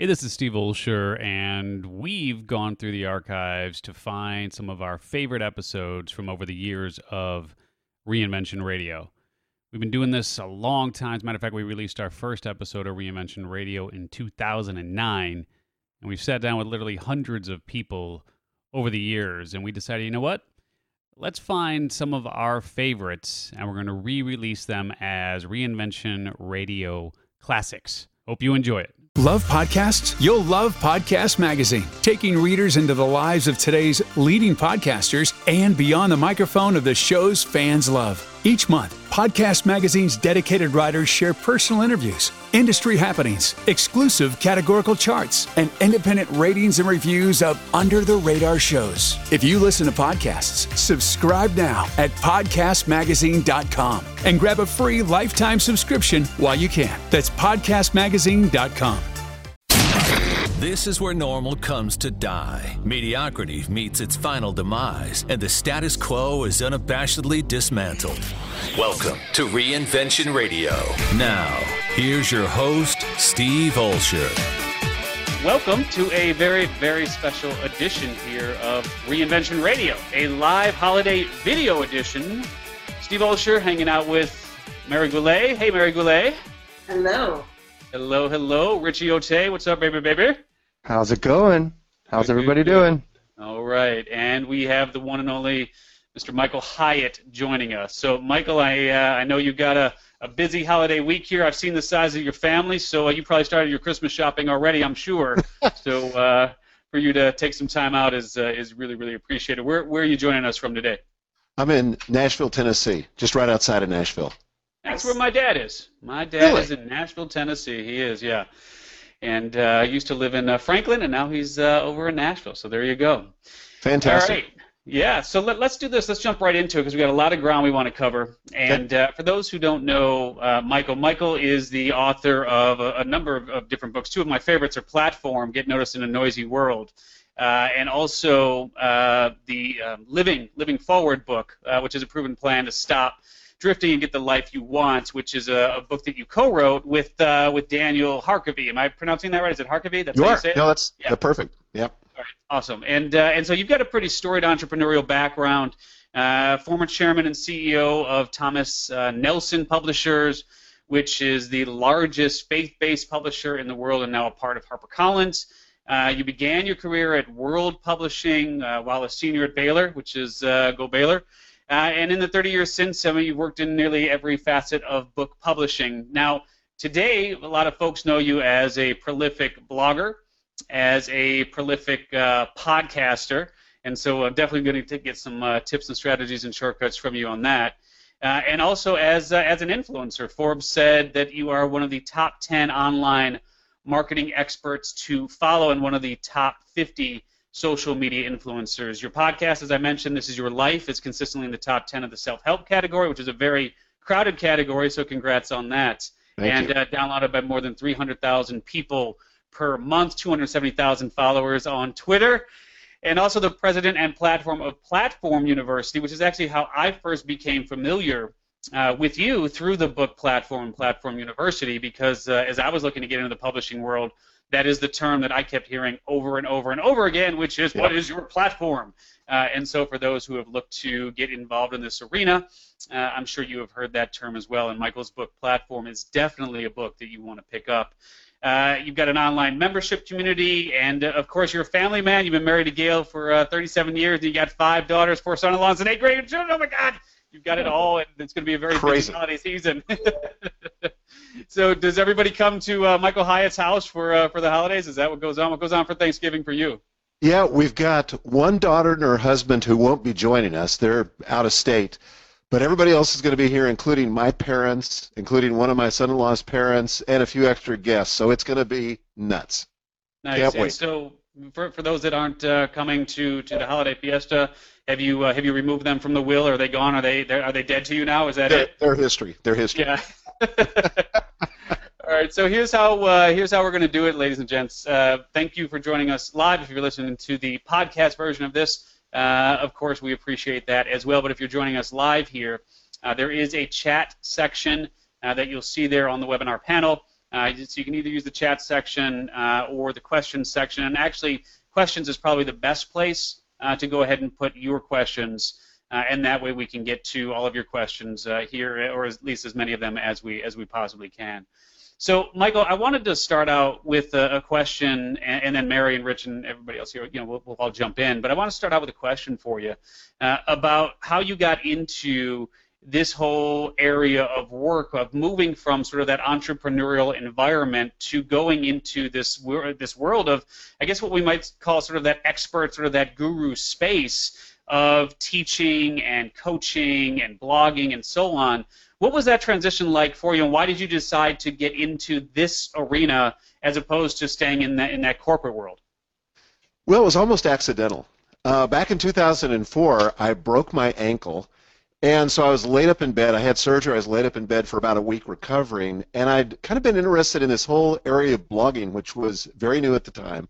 Hey, this is Steve Olsher, and we've gone through the archives to find some of our favorite episodes from over the years of Reinvention Radio. We've been doing this a long time. As a matter of fact, we released our first episode of Reinvention Radio in 2009, and we've sat down with literally hundreds of people over the years, and we decided, you know what? Let's find some of our favorites, and we're going to re release them as Reinvention Radio Classics. Hope you enjoy it. Love podcasts? You'll love Podcast Magazine, taking readers into the lives of today's leading podcasters and beyond the microphone of the shows fans love. Each month, Podcast Magazine's dedicated writers share personal interviews, industry happenings, exclusive categorical charts, and independent ratings and reviews of under the radar shows. If you listen to podcasts, subscribe now at podcastmagazine.com and grab a free lifetime subscription while you can. That's podcastmagazine.com. This is where normal comes to die. Mediocrity meets its final demise, and the status quo is unabashedly dismantled. Welcome to Reinvention Radio. Now, here's your host, Steve Olsher. Welcome to a very, very special edition here of Reinvention Radio, a live holiday video edition. Steve Olsher hanging out with Mary Goulet. Hey, Mary Goulet. Hello. Hello, hello. Richie Ote, what's up, baby, baby? How's it going? How's Good, everybody good, good. doing? All right, and we have the one and only Mr. Michael Hyatt joining us. So, Michael, I uh, I know you got a, a busy holiday week here. I've seen the size of your family, so uh, you probably started your Christmas shopping already, I'm sure. so, uh, for you to take some time out is uh, is really really appreciated. Where where are you joining us from today? I'm in Nashville, Tennessee, just right outside of Nashville. That's where my dad is. My dad Really? is in Nashville, Tennessee. He is, yeah. And uh, used to live in uh, Franklin, and now he's uh, over in Nashville. So there you go. Fantastic. All right. Yeah, so let, us do this. Let's jump right into it because we've got a lot of ground we want to cover. And uh, for those who don't know uh, Michael, Michael is the author of a, a number of, of different books. Two of my favorites are Platform, Get Noticed in a Noisy World, uh, and also uh, the um, Living Living Forward book, uh, which is a proven plan to stop drifting and get the life you want, which is a, a book that you co-wrote with uh, with Daniel Harkavy. Am I pronouncing that right? Is it Harkavy? That's You how are. you say it? No, that's Yeah. perfect. Yep. All right, awesome. And uh, and so you've got a pretty storied entrepreneurial background. Uh, former chairman and CEO of Thomas uh, Nelson Publishers, which is the largest faith-based publisher in the world, and now a part of HarperCollins. Uh, you began your career at World Publishing uh, while a senior at Baylor, which is uh, Go Baylor. Uh, and in the 30 years since, I mean, you've worked in nearly every facet of book publishing. Now, today, a lot of folks know you as a prolific blogger, as a prolific uh, podcaster, and so I'm definitely going to get some uh, tips and strategies and shortcuts from you on that. Uh, and also as uh, as an influencer, Forbes said that you are one of the top 10 online marketing experts to follow and one of the top 50 social media influencers. Your podcast, as I mentioned, This Is Your Life, is consistently in the top 10 of the self-help category, which is a very crowded category, so congrats on that. Thank and you. Uh, downloaded by more than 300,000 people per month, 270,000 followers on Twitter. And also the president and platform of Platform University, which is actually how I first became familiar uh, with you through the book Platform Platform University, because uh, as I was looking to get into the publishing world, that is the term that I kept hearing over and over and over again, which is what is your platform? Uh, and so, for those who have looked to get involved in this arena, uh, I'm sure you have heard that term as well. And Michael's book, Platform, is definitely a book that you want to pick up. Uh, you've got an online membership community, and uh, of course, you're a family man. You've been married to Gail for uh, 37 years, and you got five daughters, four son-in-laws, and eight grandchildren. Oh my God, you've got it all, and it's going to be a very busy Crazy. holiday season. so, does everybody come to uh, Michael Hyatt's house for uh, for the holidays? Is that what goes on? What goes on for Thanksgiving for you? Yeah, we've got one daughter and her husband who won't be joining us. They're out of state. But everybody else is going to be here, including my parents, including one of my son-in-law's parents, and a few extra guests. So it's going to be nuts. Nice. Can't and wait. so, for, for those that aren't uh, coming to, to the holiday fiesta, have you uh, have you removed them from the will? Are they gone? Are they they're- they dead to you now? Is that Their, it? they're history. They're history. Yeah. All right. So here's how uh, here's how we're going to do it, ladies and gents. Uh, thank you for joining us live. If you're listening to the podcast version of this, uh, of course we appreciate that as well. But if you're joining us live here, uh, there is a chat section uh, that you'll see there on the webinar panel. Uh, so you can either use the chat section uh, or the questions section. And actually, questions is probably the best place uh, to go ahead and put your questions. Uh, and that way we can get to all of your questions uh, here, or at least as many of them as we as we possibly can. So, Michael, I wanted to start out with a, a question, and, and, then Mary and Rich and everybody else here, you know, we'll, we'll, all jump in. But I want to start out with a question for you uh, about how you got into this whole area of work of moving from sort of that entrepreneurial environment to going into this this world of I guess what we might call sort of that expert sort of that guru space of teaching and coaching and blogging and so on. What was that transition like for you, and why did you decide to get into this arena as opposed to staying in that in that corporate world? Well, it was almost accidental. Uh, back in 2004, I broke my ankle, and so I was laid up in bed. I had surgery. I was laid up in bed for about a week recovering, and I'd kind of been interested in this whole area of blogging, which was very new at the time.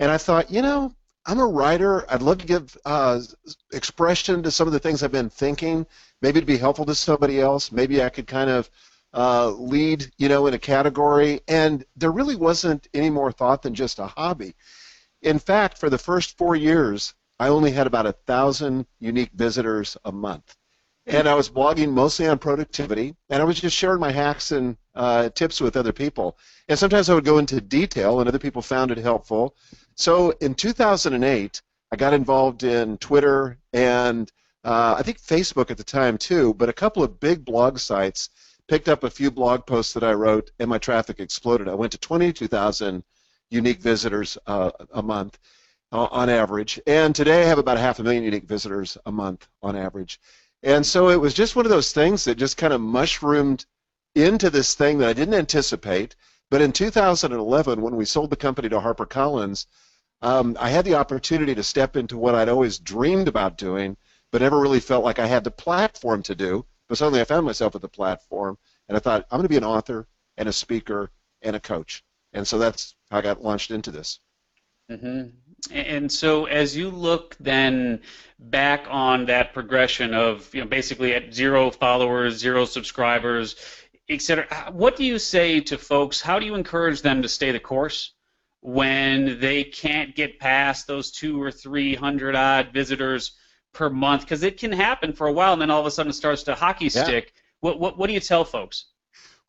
And I thought, you know, I'm a writer. I'd love to give uh, expression to some of the things I've been thinking. Maybe it'd be helpful to somebody else. Maybe I could kind of uh, lead, you know, in a category. And there really wasn't any more thought than just a hobby. In fact, for the first four years, I only had about a thousand unique visitors a month. And I was blogging mostly on productivity, and I was just sharing my hacks and uh, tips with other people. And sometimes I would go into detail, and other people found it helpful. So in 2008, I got involved in Twitter and uh, I think Facebook at the time too, but a couple of big blog sites picked up a few blog posts that I wrote, and my traffic exploded. I went to 22,000 unique visitors uh, a month uh, on average, and today I have about half a million unique visitors a month on average. And so it was just one of those things that just kind of mushroomed into this thing that I didn't anticipate. But in 2011, when we sold the company to HarperCollins, um, I had the opportunity to step into what I'd always dreamed about doing, but never really felt like I had the platform to do. But suddenly I found myself at the platform, and I thought, I'm going to be an author and a speaker and a coach. And so that's how I got launched into this. Mm-hmm. And so, as you look then back on that progression of, you know, basically at zero followers, zero subscribers, et cetera, what do you say to folks? How do you encourage them to stay the course? when they can't get past those two or three hundred odd visitors per month because it can happen for a while and then all of a sudden it starts to hockey stick. Yeah. What, what, what do you tell folks?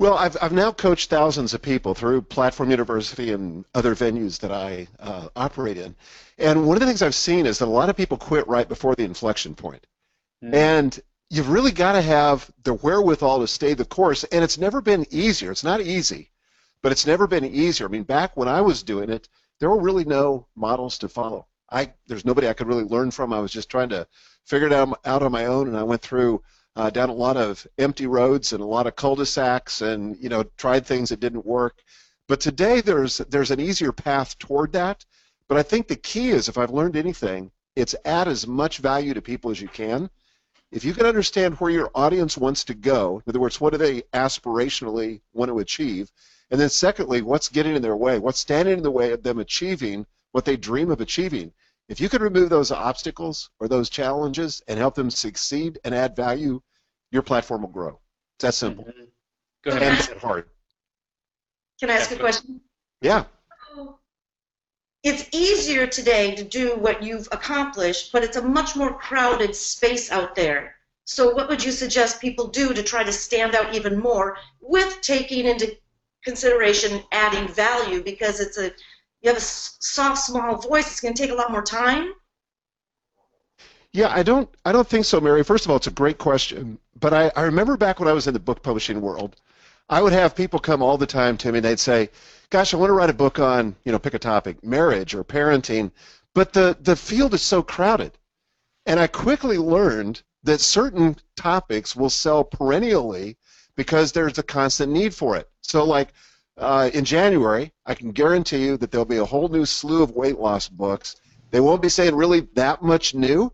Well, I've, I've now coached thousands of people through Platform University and other venues that I uh, operate in. And one of the things I've seen is that a lot of people quit right before the inflection point. Mm. And you've really got to have the wherewithal to stay the course. And it's never been easier. It's not easy but it's never been easier. I mean, back when I was doing it, there were really no models to follow. I there's nobody I could really learn from. I was just trying to figure it out, out on my own, and I went through uh, down a lot of empty roads and a lot of cul-de-sacs, and you know, tried things that didn't work. But today there's there's an easier path toward that. But I think the key is, if I've learned anything, it's add as much value to people as you can. If you can understand where your audience wants to go, in other words, what do they aspirationally want to achieve, and then secondly, what's getting in their way? What's standing in the way of them achieving what they dream of achieving? If you could remove those obstacles or those challenges and help them succeed and add value, your platform will grow. It's that simple. Mm-hmm. Go ahead. And that hard. Can I ask a question? Yeah. It's easier today to do what you've accomplished, but it's a much more crowded space out there. So, what would you suggest people do to try to stand out even more with taking into consideration adding value because it's a you have a soft small voice it's going to take a lot more time yeah i don't i don't think so mary first of all it's a great question but i, I remember back when i was in the book publishing world i would have people come all the time to me and they'd say gosh i want to write a book on you know pick a topic marriage or parenting but the the field is so crowded and i quickly learned that certain topics will sell perennially because there's a constant need for it. So, like uh, in January, I can guarantee you that there'll be a whole new slew of weight loss books. They won't be saying really that much new,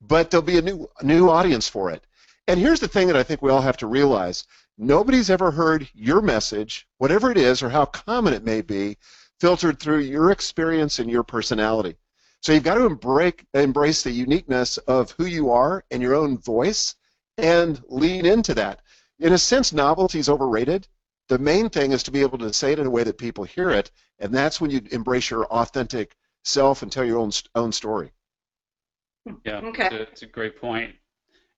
but there'll be a new new audience for it. And here's the thing that I think we all have to realize: nobody's ever heard your message, whatever it is or how common it may be, filtered through your experience and your personality. So you've got to embrace embrace the uniqueness of who you are and your own voice, and lean into that in a sense, novelty is overrated. The main thing is to be able to say it in a way that people hear it, and that's when you embrace your authentic self and tell your own own story. Yeah, Okay. it's a, it's a great point.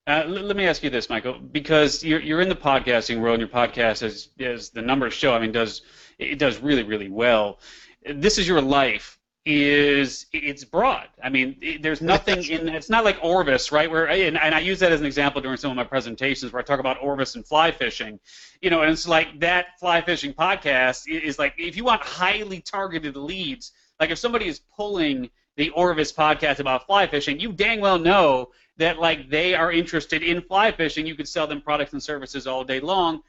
Uh, l- let me ask you this, Michael, because you're you're in the podcasting world, and your podcast, as as the numbers show, I mean, does it does really really well. This is your life. Is it's broad. I mean, it- there's nothing in. It's not like Orvis, right? Where and, and I use that as an example during some of my presentations where I talk about Orvis and fly fishing. You know, and it's like that fly fishing podcast is like if you want highly targeted leads, like if somebody is pulling the Orvis podcast about fly fishing, you dang well know that like they are interested in fly fishing. You could sell them products and services all day long.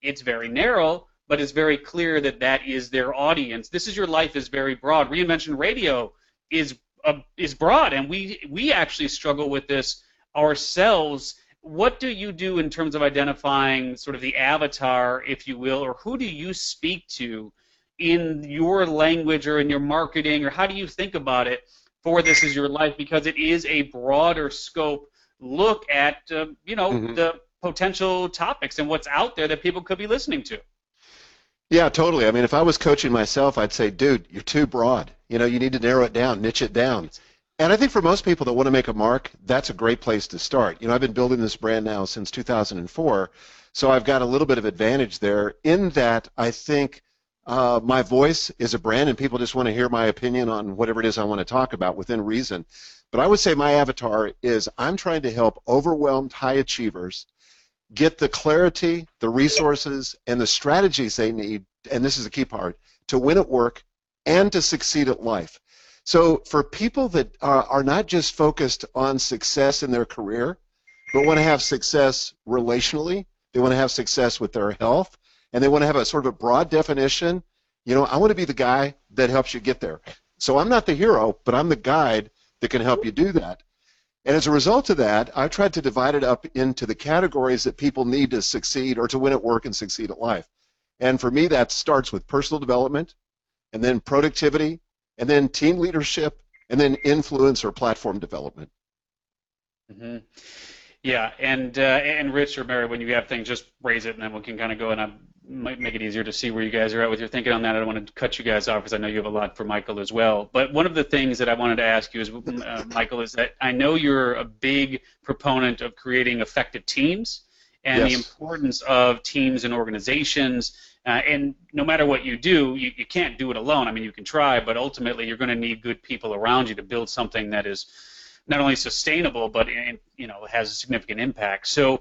It's very narrow, but it's very clear that that is their audience. This is your life is very broad. Reinvention Radio is uh, is broad, and we we actually struggle with this ourselves. What do you do in terms of identifying sort of the avatar, if you will, or who do you speak to in your language or in your marketing, or how do you think about it for this is your life? Because it is a broader scope look at uh, you know Mhm. the potential topics and what's out there that people could be listening to. Yeah, totally. I mean, if I was coaching myself, I'd say, dude, you're too broad. You know, you need to narrow it down, niche it down. And I think for most people that want to make a mark, that's a great place to start. You know, I've been building this brand now since 2004, so I've got a little bit of advantage there in that I think uh, my voice is a brand and people just want to hear my opinion on whatever it is I want to talk about within reason. But I would say my avatar is I'm trying to help overwhelmed high achievers get the clarity, the resources, and the strategies they need, and this is the key part, to win at work and to succeed at life. So for people that are, are not just focused on success in their career, but want to have success relationally, they want to have success with their health, and they want to have a sort of a broad definition, you know, I want to be the guy that helps you get there. So I'm not the hero, but I'm the guide that can help you do that. And as a result of that, I've tried to divide it up into the categories that people need to succeed or to win at work and succeed at life. And for me, that starts with personal development, and then productivity, and then team leadership, and then influence or platform development. hmm Yeah, and uh, and Rich or Mary, when you have things, just raise it, and then we can kind of go, in I might make it easier to see where you guys are at with your thinking on that. I don't want to cut you guys off because I know you have a lot for Michael as well. But one of the things that I wanted to ask you is, uh, Michael, is that I know you're a big proponent of creating effective teams and the importance of teams and organizations. Uh, and no matter what you do, you, you can't do it alone. I mean, you can try, but ultimately you're going to need good people around you to build something that is not only sustainable but in, you know has a significant impact. So,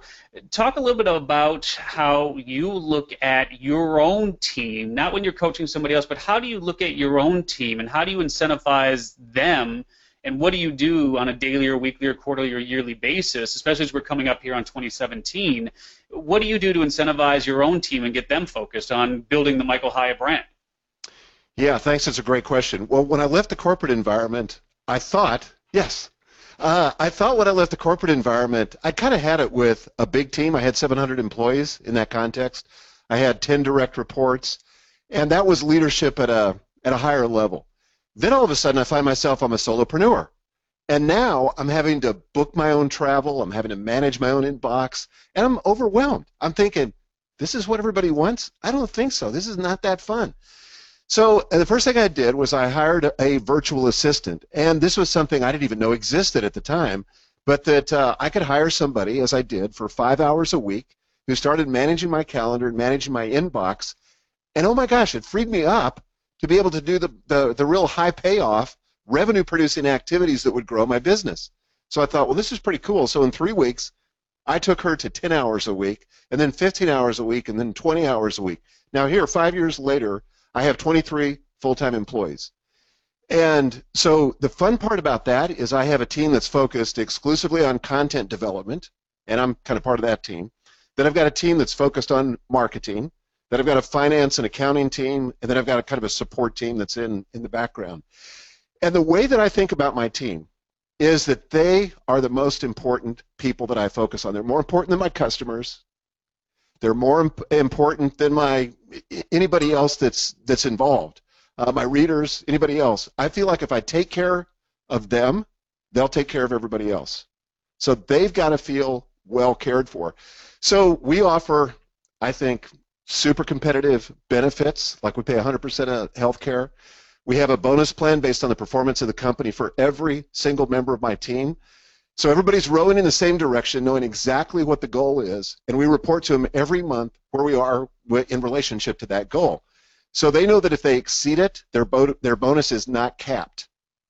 talk a little bit about how you look at your own team, not when you're coaching somebody else, but how do you look at your own team and how do you incentivize them? And what do you do on a daily or weekly or quarterly or yearly basis, especially as we're coming up here on 2017? What do you do to incentivize your own team and get them focused on building the Michael Hyatt brand? Yeah, thanks. That's a great question. Well, when I left the corporate environment, I thought, yes, uh, I thought when I left the corporate environment, I kind of had it with a big team. I had 700 employees in that context. I had 10 direct reports, and that was leadership at a at a higher level. Then all of a sudden, I find myself I'm a solopreneur, and now I'm having to book my own travel. I'm having to manage my own inbox, and I'm overwhelmed. I'm thinking, this is what everybody wants. I don't think so. This is not that fun. So the first thing I did was I hired a, a virtual assistant, and this was something I didn't even know existed at the time, but that uh, I could hire somebody, as I did, for five hours a week, who started managing my calendar and managing my inbox, and oh my gosh, it freed me up to be able to do the, the, the real high payoff revenue producing activities that would grow my business. So I thought, well, this is pretty cool. So in three weeks, I took her to 10 hours a week, and then 15 hours a week, and then 20 hours a week. Now here, five years later, I have 23 full-time employees. And so the fun part about that is I have a team that's focused exclusively on content development, and I'm kind of part of that team. Then I've got a team that's focused on marketing. Then I've got a finance and accounting team, and then I've got a kind of a support team that's in, in the background. And the way that I think about my team is that they are the most important people that I focus on. They're more important than my customers. They're more imp- important than my anybody else that's that's involved. Uh, my readers, anybody else. I feel like if I take care of them, they'll take care of everybody else. So they've got to feel well cared for. So we offer, I think, super competitive benefits, like we pay 100% of health care. We have a bonus plan based on the performance of the company for every single member of my team. So everybody's rowing in the same direction, knowing exactly what the goal is, and we report to them every month where we are in relationship to that goal. So they know that if they exceed it, their, bo- their bonus is not capped.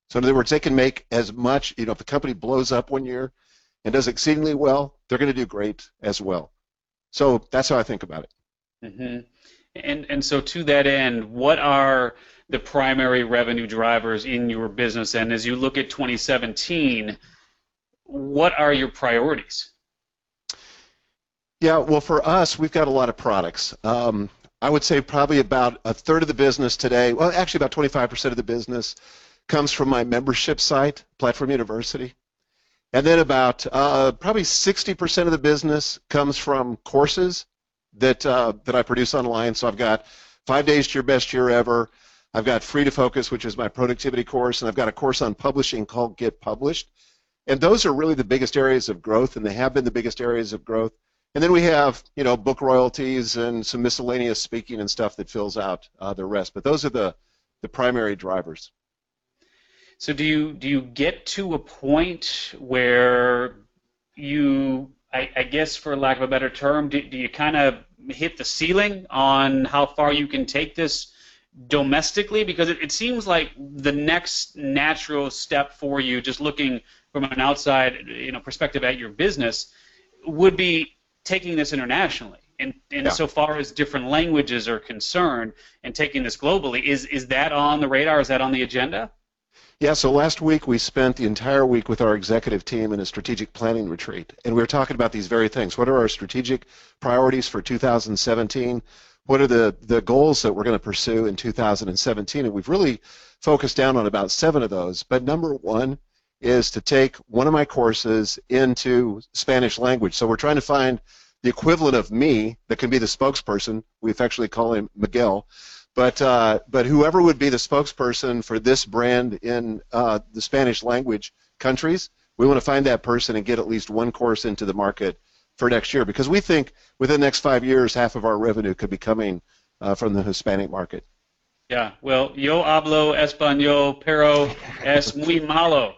So in other words, they can make as much, you know, if the company blows up one year and does exceedingly well, they're going to do great as well. So that's how I think about it. Mm-hmm. And and so to that end, what are the primary revenue drivers in your business? And as you look at 2017, what are your priorities? Yeah, well, for us, we've got a lot of products. Um, I would say probably about a third of the business today, well, actually about 25% of the business comes from my membership site, Platform University. And then about uh, probably 60% of the business comes from courses that uh, that I produce online. So I've got five days to your best year ever. I've got Free to Focus, which is my productivity course, and I've got a course on publishing called Get Published. And those are really the biggest areas of growth, and they have been the biggest areas of growth. And then we have, you know, book royalties and some miscellaneous speaking and stuff that fills out uh, the rest. But those are the the primary drivers. So do you do you get to a point where you I, I, guess for lack of a better term, do, do you kind of hit the ceiling on how far you can take this domestically? Because it, it seems like the next natural step for you, just looking from an outside you know perspective at your business, would be taking this internationally. And, and yeah. so far as different languages are concerned, and taking this globally, is is that on the radar? Is that on the agenda? Yeah, so last week we spent the entire week with our executive team in a strategic planning retreat, and we were talking about these very things. What are our strategic priorities for 2017? What are the, the goals that we're going to pursue in 2017? And we've really focused down on about seven of those. But number one is to take one of my courses into Spanish language. So we're trying to find the equivalent of me that can be the spokesperson. We affectionately call him Miguel but uh, but whoever would be the spokesperson for this brand in uh, the Spanish language countries, we want to find that person and get at least one course into the market for next year because we think within the next five years, half of our revenue could be coming uh, from the Hispanic market. Yeah, well, yo hablo español, pero es muy malo.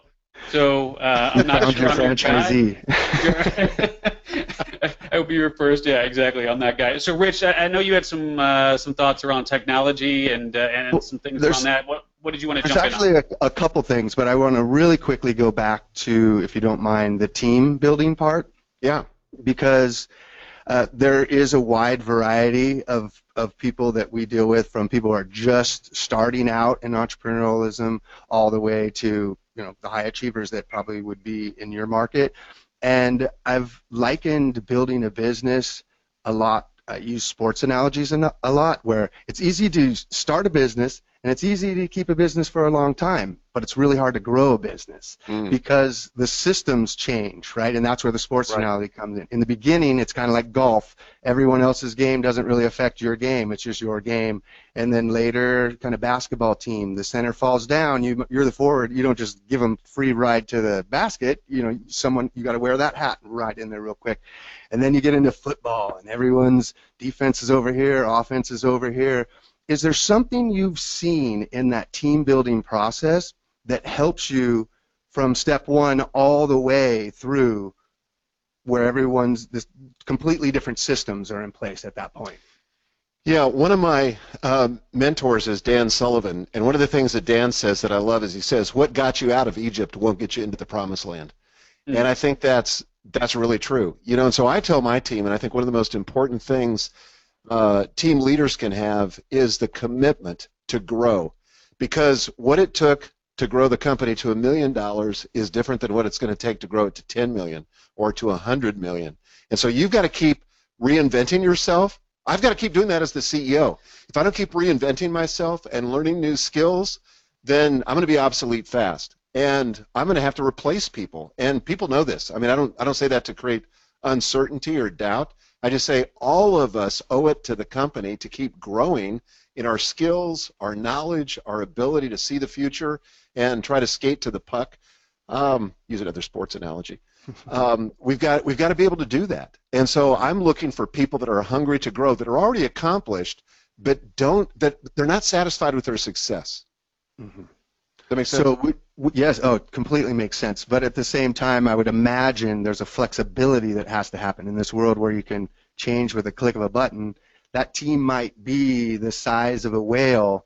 So uh, I'm not sure. Your franchisee. I hope you were first. Yeah, exactly on that guy. So, Rich, I, I know you had some uh, some thoughts around technology and uh, and well, some things around that. What what did you want to jump in on? There's actually a, a couple things, but I want to really quickly go back to, if you don't mind, the team building part. Yeah. Because uh, there is a wide variety of, of people that we deal with, from people who are just starting out in entrepreneurialism all the way to you know the high achievers that probably would be in your market. And I've likened building a business a lot. I use sports analogies a lot, where it's easy to start a business and it's easy to keep a business for a long time, but it's really hard to grow a business mm. because the systems change, right? And that's where the sports right. analogy comes in. In the beginning, it's kind of like golf. Everyone else's game doesn't really affect your game; it's just your game. And then later, kind of basketball team, the center falls down. You, you're the forward. You don't just give them free ride to the basket. You know, someone you got to wear that hat and ride in there real quick. And then you get into football, and everyone's defense is over here, offense is over here is there something you've seen in that team building process that helps you from step one all the way through where everyone's this completely different systems are in place at that point? Yeah, one of my um, mentors is Dan Sullivan, and one of the things that Dan says that I love is he says, "What got you out of Egypt won't get you into the Promised Land," mm-hmm. and I think that's that's really true. You know, and so I tell my team, and I think one of the most important things uh, team leaders can have is the commitment to grow. Because what it took to grow the company to a million dollars is different than what it's going to take to grow it to 10 million or to 100 million. And so you've got to keep reinventing yourself. I've got to keep doing that as the CEO. If I don't keep reinventing myself and learning new skills, then I'm going to be obsolete fast. And I'm going to have to replace people. And people know this. I mean, I don't I don't say that to create uncertainty or doubt. I just say all of us owe it to the company to keep growing in our skills, our knowledge, our ability to see the future and try to skate to the puck. Um, use another sports analogy. um, we've got we've got to be able to do that. And so I'm looking for people that are hungry to grow, that are already accomplished, but don't that they're not satisfied with their success. Mm-hmm. That makes sense. So we, we, yes, oh, it completely makes sense. But at the same time, I would imagine there's a flexibility that has to happen in this world where you can change with a click of a button. That team might be the size of a whale,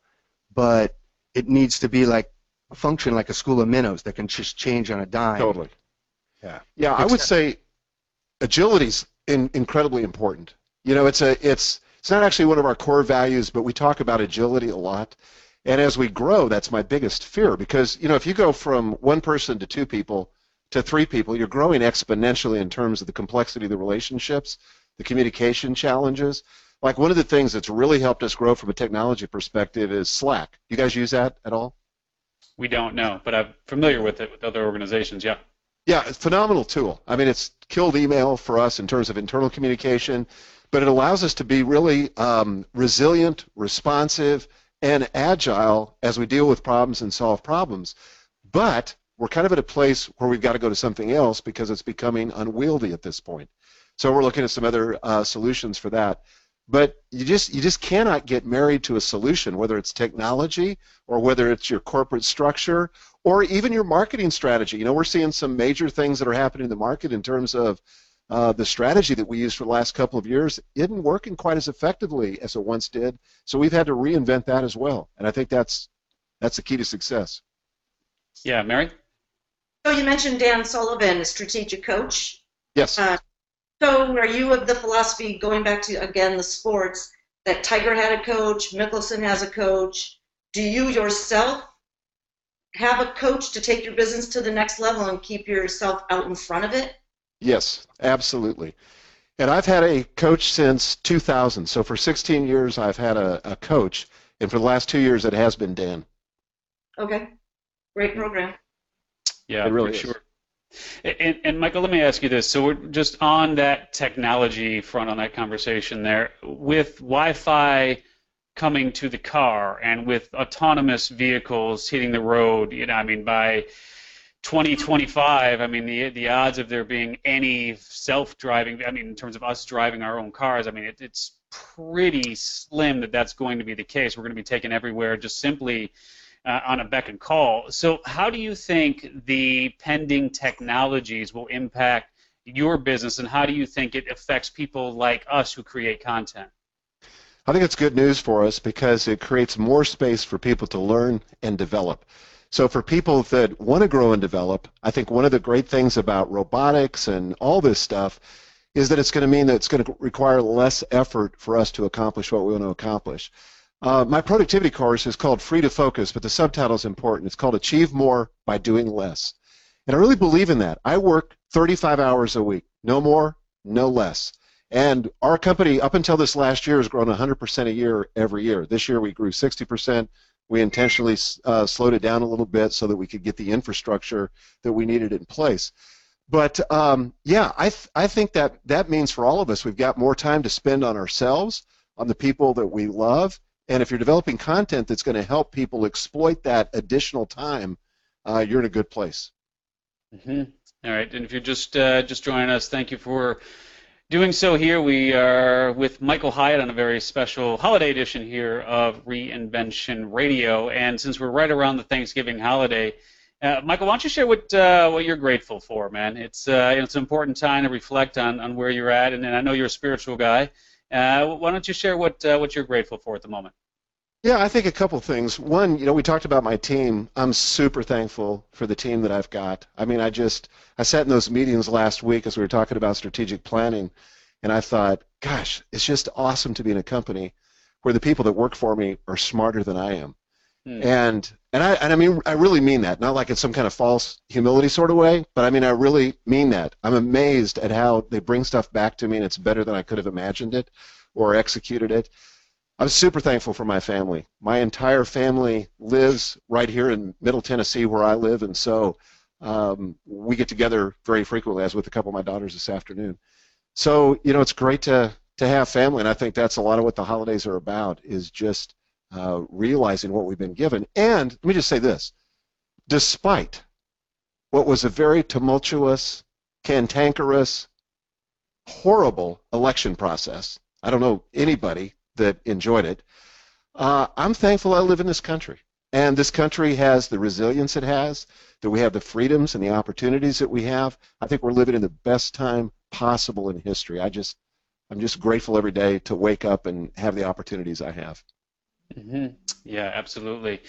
but it needs to be like function like a school of minnows that can just change on a dime. Totally. Yeah. Yeah, I would say agility's in, incredibly important. You know, it's a it's it's not actually one of our core values, but we talk about agility a lot. And as we grow, that's my biggest fear because you know if you go from one person to two people to three people, you're growing exponentially in terms of the complexity of the relationships, the communication challenges. Like one of the things that's really helped us grow from a technology perspective is Slack. You guys use that at all? We don't know, but I'm familiar with it with other organizations. Yeah. Yeah, it's a phenomenal tool. I mean, it's killed email for us in terms of internal communication, but it allows us to be really um, resilient, responsive, and agile as we deal with problems and solve problems. But we're kind of at a place where we've got to go to something else because it's becoming unwieldy at this point. So we're looking at some other uh, solutions for that. But you just you just cannot get married to a solution, whether it's technology or whether it's your corporate structure or even your marketing strategy. You know, we're seeing some major things that are happening in the market in terms of uh, the strategy that we used for the last couple of years isn't working quite as effectively as it once did. So we've had to reinvent that as well, and I think that's that's the key to success. Yeah, Mary. So you mentioned Dan Sullivan, a strategic coach. Yes. Uh, so are you of the philosophy, going back to again the sports, that Tiger had a coach, Mickelson has a coach? Do you yourself have a coach to take your business to the next level and keep yourself out in front of it? Yes, absolutely. And I've had a coach since 2000. So for 16 years, I've had a, a coach, and for the last two years, it has been Dan. Okay, great program. Yeah, It really sure. And, and Michael, let me ask you this. So we're just on that technology front, on that conversation there, with Wi-Fi coming to the car and with autonomous vehicles hitting the road, you know, I mean, by 2025, I mean, the the odds of there being any self-driving, I mean, in terms of us driving our own cars, I mean, it, it's pretty slim that that's going to be the case. We're going to be taken everywhere just simply uh, on a beck and call. So, how do you think the pending technologies will impact your business, and how do you think it affects people like us who create content? I think it's good news for us because it creates more space for people to learn and develop. So for people that want to grow and develop, I think one of the great things about robotics and all this stuff is that it's going to mean that it's going to require less effort for us to accomplish what we want to accomplish. Uh, my productivity course is called Free to Focus, but the subtitle is important. It's called Achieve More by Doing Less. And I really believe in that. I work 35 hours a week, no more, no less. And our company, up until this last year, has grown 100% a year every year. This year we grew 60%. We intentionally uh, slowed it down a little bit so that we could get the infrastructure that we needed in place. But um, yeah, I, th- I think that that means for all of us, we've got more time to spend on ourselves, on the people that we love. And if you're developing content that's going to help people exploit that additional time, uh, you're in a good place. Mm-hmm. All right, and if you're just uh, just joining us, thank you for doing so here. We are with Michael Hyatt on a very special holiday edition here of Reinvention Radio. And since we're right around the Thanksgiving holiday, uh, Michael, why don't you share what uh, what you're grateful for, man? It's uh, it's an important time to reflect on, on where you're at, and, and I know you're a spiritual guy. Uh, why don't you share what uh, what you're grateful for at the moment? Yeah, I think a couple things. One, you know, we talked about my team. I'm super thankful for the team that I've got. I mean, I just I sat in those meetings last week as we were talking about strategic planning, and I thought, gosh, it's just awesome to be in a company where the people that work for me are smarter than I am. Hmm. And and I and I mean I really mean that. Not like it's some kind of false humility sort of way, but I mean I really mean that. I'm amazed at how they bring stuff back to me and it's better than I could have imagined it or executed it. I'm super thankful for my family. My entire family lives right here in Middle Tennessee where I live, and so um, we get together very frequently, as with a couple of my daughters this afternoon. So you know, it's great to to have family, and I think that's a lot of what the holidays are about is just uh, realizing what we've been given. And let me just say this: despite what was a very tumultuous cantankerous, horrible election process. I don't know anybody that enjoyed it. Uh, I'm thankful I live in this country. And this country has the resilience it has, that we have the freedoms and the opportunities that we have. I think we're living in the best time possible in history. I just, I'm just grateful every day to wake up and have the opportunities I have. Mm-hmm. Yeah, absolutely.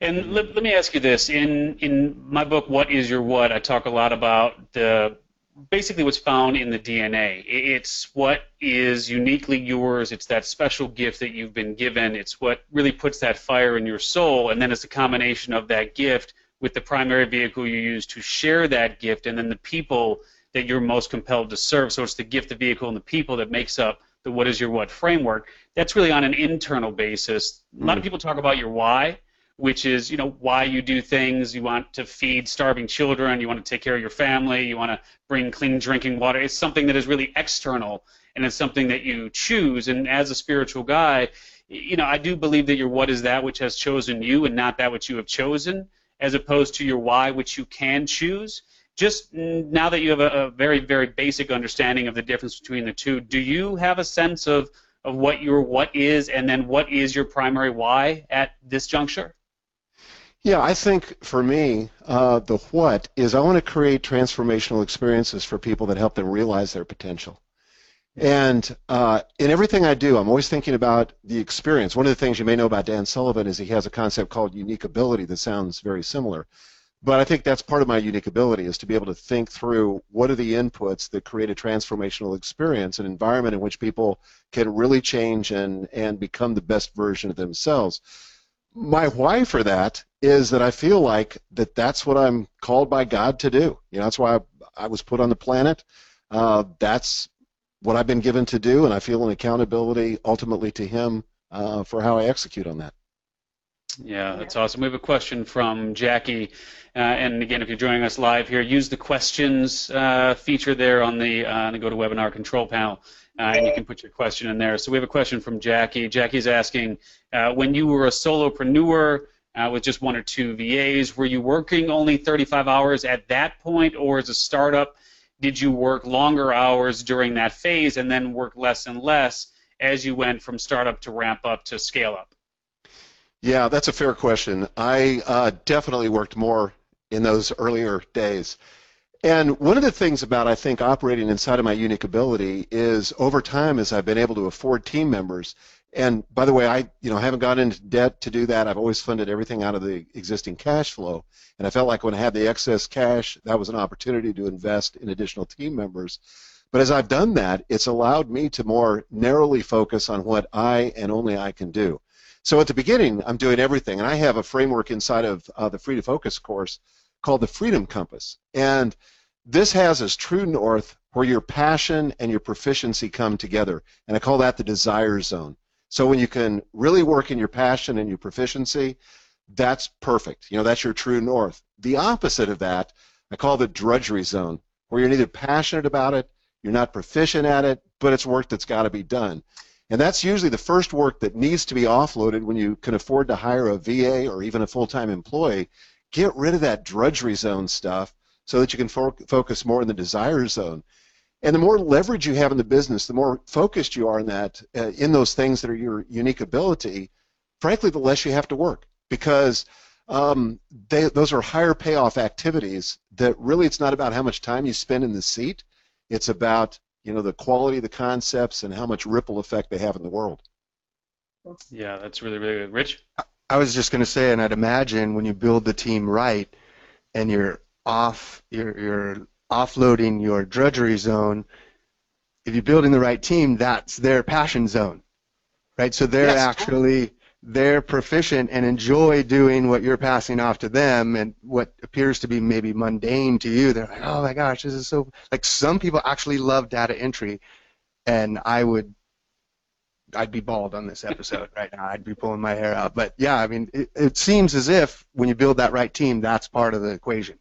And let, let me ask you this: in in my book, "What Is Your What," I talk a lot about the basically what's found in the DNA. It's what is uniquely yours. It's that special gift that you've been given. It's what really puts that fire in your soul, and then it's a combination of that gift with the primary vehicle you use to share that gift, and then the people that you're most compelled to serve. So it's the gift, the vehicle, and the people that makes up the what is your what framework. That's really on an internal basis. A lot of mm. people talk about your why, which is you know why you do things. You want to feed starving children. You want to take care of your family. You want to bring clean drinking water. It's something that is really external, and it's something that you choose. And as a spiritual guy, you know I do believe that your what is that which has chosen you, and not that which you have chosen, as opposed to your why, which you can choose just now that you have a, a, very, very basic understanding of the difference between the two, do you have a sense of, of what your what is and then what is your primary why at this juncture? Yeah, I think for me, uh, the what is I want to create transformational experiences for people that help them realize their potential. And uh, in everything I do, I'm always thinking about the experience. One of the things you may know about Dan Sullivan is he has a concept called unique ability that sounds very similar. But I think that's part of my unique ability is to be able to think through what are the inputs that create a transformational experience, an environment in which people can really change and, and become the best version of themselves. My why for that is that I feel like that that's what I'm called by God to do. You know, that's why I, I was put on the planet. Uh, that's what I've been given to do, and I feel an accountability ultimately to Him uh, for how I execute on that. Yeah, that's awesome. We have a question from Jackie. Uh, and again, if you're joining us live here, use the questions uh, feature there on the, uh, on the GoToWebinar control panel, uh, and you can put your question in there. So we have a question from Jackie. Jackie's asking, uh, when you were a solopreneur uh, with just one or two VAs, were you working only 35 hours at that point, or as a startup, did you work longer hours during that phase and then work less and less as you went from startup to ramp up to scale up? Yeah, that's a fair question. I uh, definitely worked more in those earlier days. And one of the things about, I think, operating inside of my unique ability is over time, as I've been able to afford team members, and by the way, I you know haven't gone into debt to do that. I've always funded everything out of the existing cash flow, and I felt like when I had the excess cash, that was an opportunity to invest in additional team members. But as I've done that, it's allowed me to more narrowly focus on what I and only I can do. So at the beginning, I'm doing everything, and I have a framework inside of uh, the Free to Focus course called the Freedom Compass. And this has as true north where your passion and your proficiency come together. And I call that the desire zone. So when you can really work in your passion and your proficiency, that's perfect. You know, that's your true north. The opposite of that, I call the drudgery zone, where you're neither passionate about it, you're not proficient at it, but it's work that's got to be done. And that's usually the first work that needs to be offloaded when you can afford to hire a VA or even a full-time employee get rid of that drudgery zone stuff so that you can fo- focus more in the desire zone. And the more leverage you have in the business, the more focused you are in that, uh, in those things that are your unique ability. Frankly, the less you have to work because um, they, those are higher payoff activities. That really, it's not about how much time you spend in the seat. It's about you know the quality of the concepts and how much ripple effect they have in the world. Yeah, that's really really good. Rich. I was just going to say, and I'd imagine when you build the team right, and you're off, you're, you're offloading your drudgery zone. If you're building the right team, that's their passion zone, right? So they're yes. actually they're proficient and enjoy doing what you're passing off to them, and what appears to be maybe mundane to you. They're like, oh my gosh, this is so. Like some people actually love data entry, and I would I'd be bald on this episode right now. I'd be pulling my hair out. But yeah, I mean, it, it seems as if when you build that right team, that's part of the equation.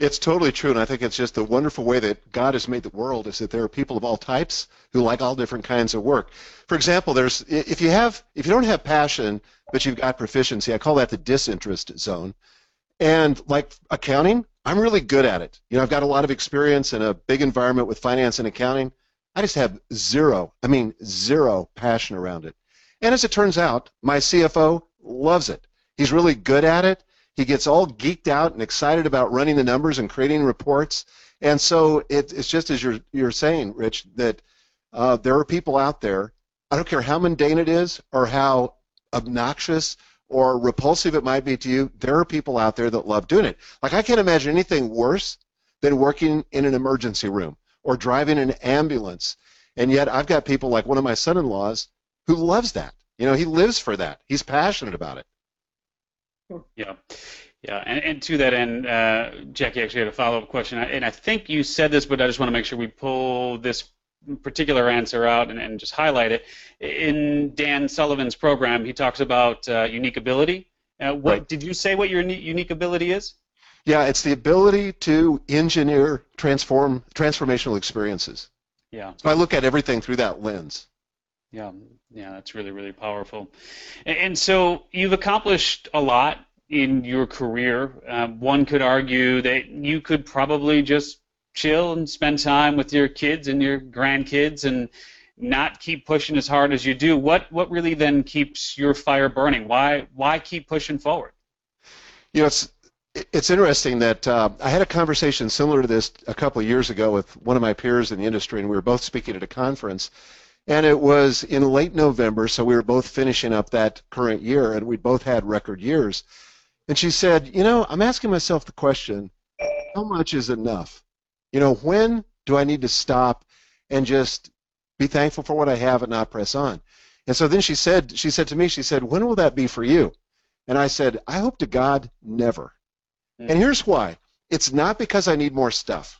It's totally true, and I think it's just the wonderful way that God has made the world is that there are people of all types who like all different kinds of work. For example, there's if you have if you don't have passion but you've got proficiency, I call that the disinterest zone. And like accounting, I'm really good at it. You know, I've got a lot of experience in a big environment with finance and accounting. I just have zero, I mean zero passion around it. And as it turns out, my CFO loves it. He's really good at it. He gets all geeked out and excited about running the numbers and creating reports. And so it, it's just as you're, you're saying, Rich, that uh, there are people out there, I don't care how mundane it is or how obnoxious or repulsive it might be to you, there are people out there that love doing it. Like I can't imagine anything worse than working in an emergency room or driving an ambulance. And yet I've got people like one of my son-in-laws who loves that. You know, he lives for that. He's passionate about it. Yeah. Yeah, and, and to that end, uh, Jackie actually had a follow-up question, and I think you said this, but I just want to make sure we pull this particular answer out and, and just highlight it. In Dan Sullivan's program, he talks about uh, unique ability. Uh, what right. did you say? What your unique ability is? Yeah, it's the ability to engineer transform transformational experiences. Yeah. So I look at everything through that lens. Yeah, yeah, that's really really powerful. And, so you've accomplished a lot in your career. Um, one could argue that you could probably just chill and spend time with your kids and your grandkids and not keep pushing as hard as you do. What what really then keeps your fire burning? Why why keep pushing forward? You know, it's it's interesting that uh, I had a conversation similar to this a couple of years ago with one of my peers in the industry, and we were both speaking at a conference. And it was in late November, so we were both finishing up that current year, and we both had record years. And she said, You know, I'm asking myself the question how much is enough? You know, when do I need to stop and just be thankful for what I have and not press on? And so then she said, she said to me, she said, when will that be for you? And I said, I hope to God never. Mm. And here's why. It's not because I need more stuff,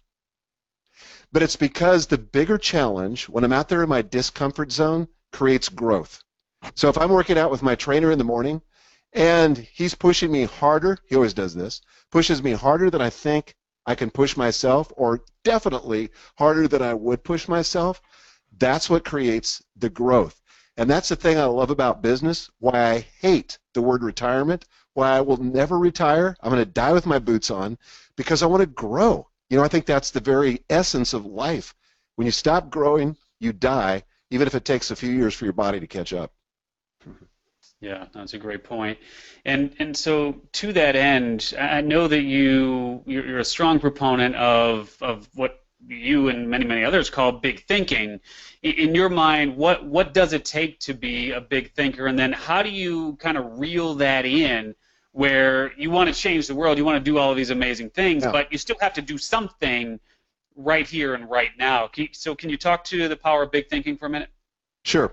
but it's because the bigger challenge when I'm out there in my discomfort zone creates growth. So if I'm working out with my trainer in the morning and he's pushing me harder, he always does this, pushes me harder than I think I can push myself, or definitely harder than I would push myself, that's what creates the growth. And that's the thing I love about business, why I hate the word retirement, why I will never retire. I'm going to die with my boots on because I want to grow. You know, I think that's the very essence of life. When you stop growing, you die, even if it takes a few years for your body to catch up. Yeah, that's a great point. And and so to that end, I know that you you're, a strong proponent of of what you and many many others call big thinking. In your mind, what what does it take to be a big thinker, and then how do you kind of reel that in? Where you want to change the world, you want to do all of these amazing things, yeah. but you still have to do something right here and right now. Can you, so, can you talk to the power of big thinking for a minute? Sure.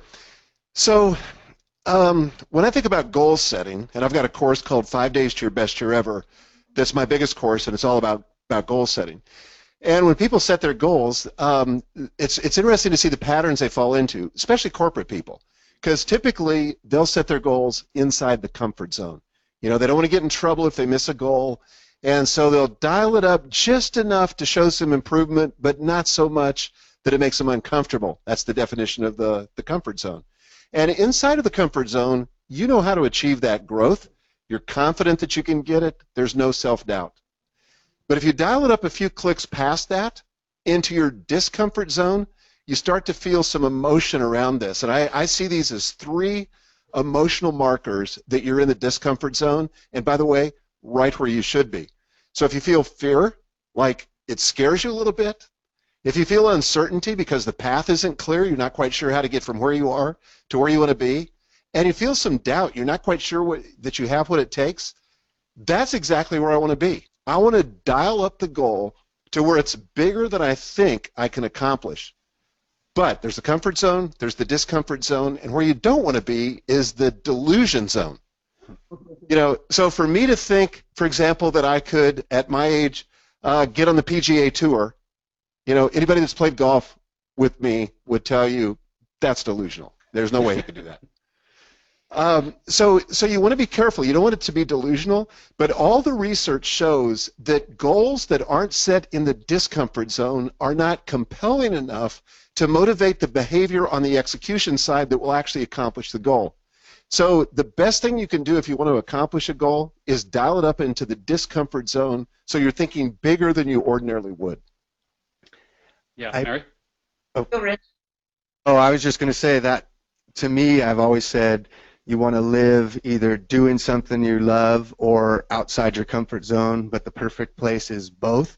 So, um, when I think about goal setting, and I've got a course called Five Days to Your Best Year Ever, that's my biggest course, and it's all about, about goal setting. And when people set their goals, um, it's, it's interesting to see the patterns they fall into, especially corporate people, because typically they'll set their goals inside the comfort zone. You know, they don't want to get in trouble if they miss a goal, and so they'll dial it up just enough to show some improvement, but not so much that it makes them uncomfortable. That's the definition of the, the comfort zone. And inside of the comfort zone, you know how to achieve that growth. You're confident that you can get it. There's no self-doubt. But if you dial it up a few clicks past that into your discomfort zone, you start to feel some emotion around this. And I, I see these as three emotional markers that you're in the discomfort zone. And by the way, right where you should be. So if you feel fear, like it scares you a little bit, if you feel uncertainty because the path isn't clear, you're not quite sure how to get from where you are to where you want to be, and you feel some doubt, you're not quite sure what, that you have what it takes, that's exactly where I want to be. I want to dial up the goal to where it's bigger than I think I can accomplish. But there's the comfort zone, there's the discomfort zone, and where you don't want to be is the delusion zone. You know, so for me to think, for example, that I could, at my age, uh, get on the PGA Tour you know, anybody that's played golf with me would tell you that's delusional. There's no way you could do that. Um, so, so you want to be careful. You don't want it to be delusional, but all the research shows that goals that aren't set in the discomfort zone are not compelling enough to motivate the behavior on the execution side that will actually accomplish the goal. So the best thing you can do if you want to accomplish a goal is dial it up into the discomfort zone so you're thinking bigger than you ordinarily would. Yeah, I- Mary. Oh. Go, Rich. Oh, I was just going to say that to me, I've always said you want to live either doing something you love or outside your comfort zone, but the perfect place is both.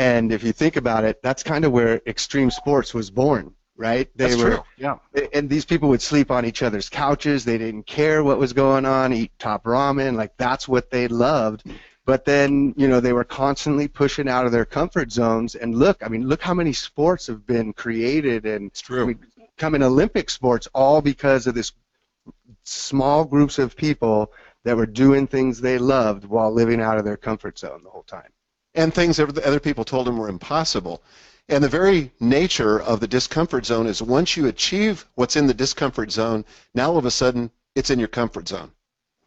And if you think about it, that's kind of where extreme sports was born, right? They That's were true. Yeah. and these people would sleep on each other's couches. They didn't care what was going on, eat top ramen, like that's what they loved. But then, you know, they were constantly pushing out of their comfort zones. And look, I mean, look how many sports have been created and It's true. we- becoming Olympic sports all because of this small groups of people that were doing things they loved while living out of their comfort zone the whole time. And things that other people told him were impossible. And the very nature of the discomfort zone is once you achieve what's in the discomfort zone, now all of a sudden it's in your comfort zone.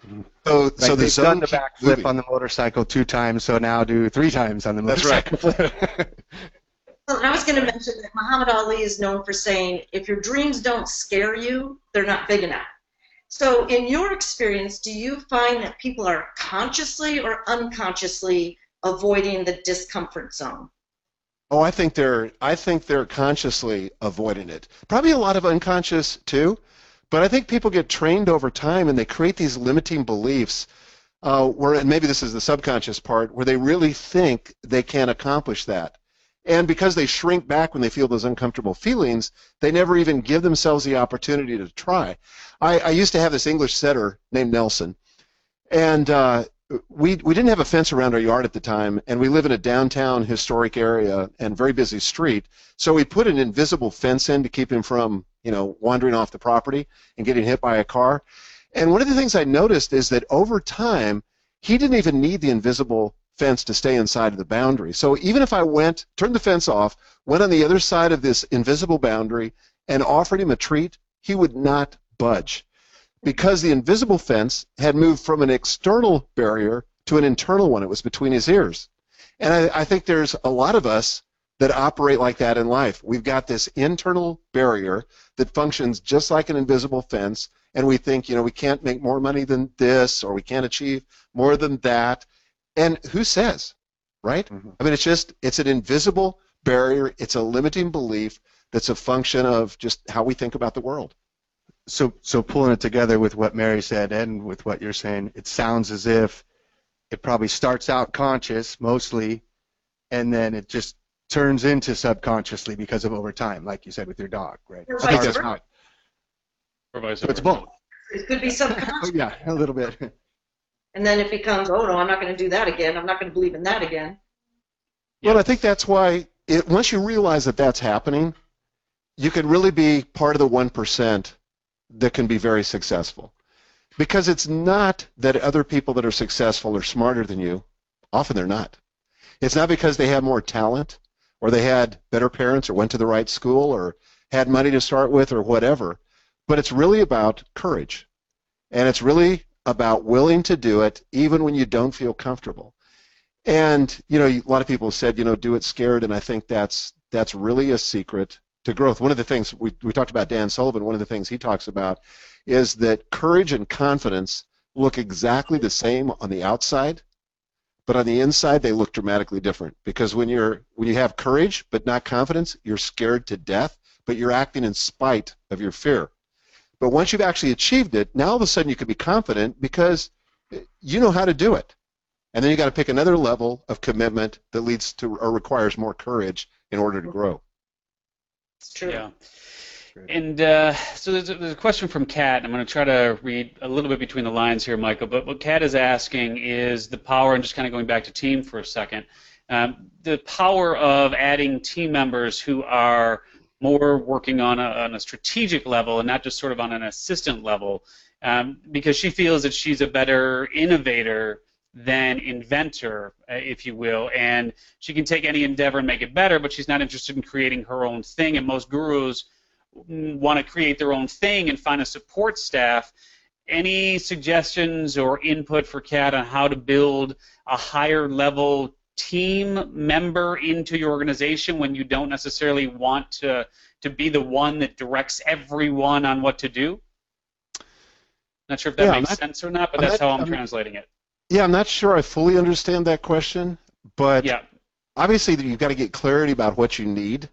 Mm-hmm. So, Like so the they've zone done the keeps backflip on the motorcycle two times, so now do three times on the motorcycle. That's right. motorcycle. Well, and I was going to mention that Muhammad Ali is known for saying, if your dreams don't scare you, they're not big enough. So, in your experience, do you find that people are consciously or unconsciously avoiding the discomfort zone? Oh, I think they're I think they're consciously avoiding it. Probably a lot of unconscious too, but I think people get trained over time and they create these limiting beliefs uh, where, and maybe this is the subconscious part, where they really think they can't accomplish that. And because they shrink back when they feel those uncomfortable feelings, they never even give themselves the opportunity to try. I, I used to have this English setter named Nelson, and uh, we we didn't have a fence around our yard at the time, and we live in a downtown historic area and very busy street. So we put an invisible fence in to keep him from, you know, wandering off the property and getting hit by a car. And one of the things I noticed is that over time, he didn't even need the invisible fence to stay inside of the boundary. So even if I went, turned the fence off, went on the other side of this invisible boundary, and offered him a treat, he would not budge because the invisible fence had moved from an external barrier to an internal one. It was between his ears. And I, I think there's a lot of us that operate like that in life. We've got this internal barrier that functions just like an invisible fence, and we think, you know, we can't make more money than this, or we can't achieve more than that. And who says, right? Mhm. I mean, it's just, it's an invisible barrier. It's a limiting belief that's a function of just how we think about the world. So so pulling it together with what Mary said and with what you're saying, it sounds as if it probably starts out conscious mostly, and then it just turns into subconsciously because of over time, like you said with your dog, right? Or It vice starts versa. Or vice So it's both. It could be subconscious. Oh, yeah, a little bit. And then it becomes, oh no, I'm not going to do that again. I'm not going to believe in that again. Well, I think that's why it, once you realize that that's happening, you can really be part of the 1% that can be very successful. Because it's not that other people that are successful are smarter than you. Often they're not. It's not because they have more talent or they had better parents or went to the right school or had money to start with or whatever. But it's really about courage. And it's really about willing to do it even when you don't feel comfortable. And you know, a lot of people said, you know, do it scared, and I think that's that's really a secret to growth. One of the things we we talked about Dan Sullivan. One of the things he talks about is that courage and confidence look exactly the same on the outside, but on the inside they look dramatically different. Because when you're when you have courage but not confidence, you're scared to death, but you're acting in spite of your fear. But once you've actually achieved it, now all of a sudden you can be confident because you know how to do it. And then you got to pick another level of commitment that leads to or requires more courage in order to grow. It's true. Yeah. And uh, so there's a, there's a question from Kat. I'm going to try to read a little bit between the lines here, Michael. But what Kat is asking is the power, and just kind of going back to team for a second, um, the power of adding team members who are more working on a, on a strategic level and not just sort of on an assistant level, um, because she feels that she's a better innovator than inventor, uh, if you will, and she can take any endeavor and make it better, but she's not interested in creating her own thing. And most gurus want to create their own thing and find a support staff. Any suggestions or input for Kat on how to build a higher level team member into your organization when you don't necessarily want to to be the one that directs everyone on what to do? Not sure if that Yeah, makes sense or not, but that's how I'm, I'm- translating it. Yeah, I'm not sure I fully understand that question, but Yeah. obviously you've got to get clarity about what you need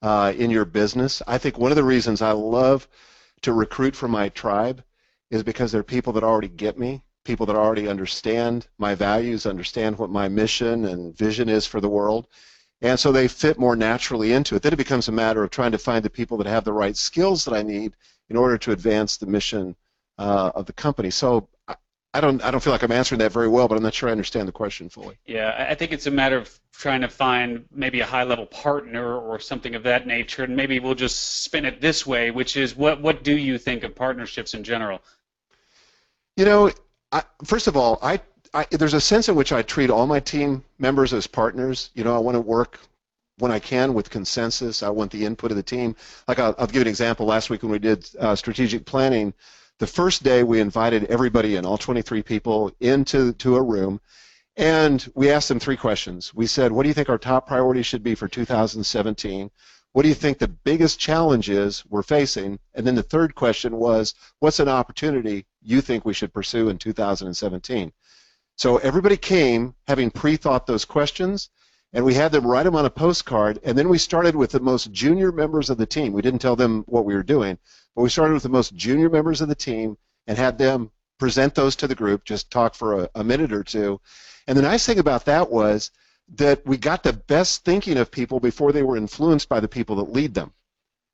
uh, in your business. I think one of the reasons I love to recruit from my tribe is because they're people that already get me, people that already understand my values, understand what my mission and vision is for the world. And so they fit more naturally into it. Then it becomes a matter of trying to find the people that have the right skills that I need in order to advance the mission uh, of the company. So I- don't, I don't feel like I'm answering that very well, but I'm not sure I understand the question fully. Yeah, I- think it's a matter of trying to find maybe a high-level partner or something of that nature, and maybe we'll just spin it this way, which is what what do you think of partnerships in general? You know, I, first of all, I, I there's a sense in which I treat all my team members as partners. You know, I want to work when I can with consensus. I want the input of the team. Like I'll, I'll give you an example. Last week when we did uh, strategic planning, the first day we invited everybody in, all 23 people, into to a room, and we asked them three questions. We said, "What do you think our top priority should be for 2017?" What do you think the biggest challenge is we're facing? And then the third question was, what's an opportunity you think we should pursue in 2017? So everybody came having pre-thought those questions, and we had them write them on a postcard, and then we started with the most junior members of the team. We didn't tell them what we were doing, but we started with the most junior members of the team and had them present those to the group, just talk for a, a minute or two. And the nice thing about that was that we got the best thinking of people before they were influenced by the people that lead them.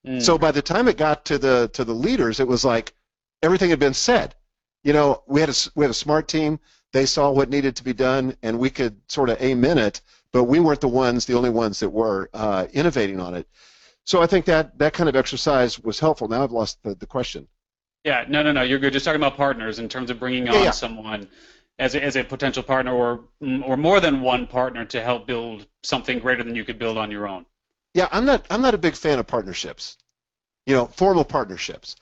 Mm. So by the time it got to the to the leaders, it was like everything had been said. You know, we had a we had a smart team. They saw what needed to be done, and we could sort of amen it. But we weren't the ones, the only ones that were uh, innovating on it. So I think that that kind of exercise was helpful. Now I've lost the, the question. Yeah, no, no, no. You're good. Just talking about partners in terms of bringing Yeah, on yeah. someone as a, as a potential partner, or mm, or more than one partner to help build something greater than you could build on your own. Yeah, I'm not I'm not a big fan of partnerships. You know, formal partnerships.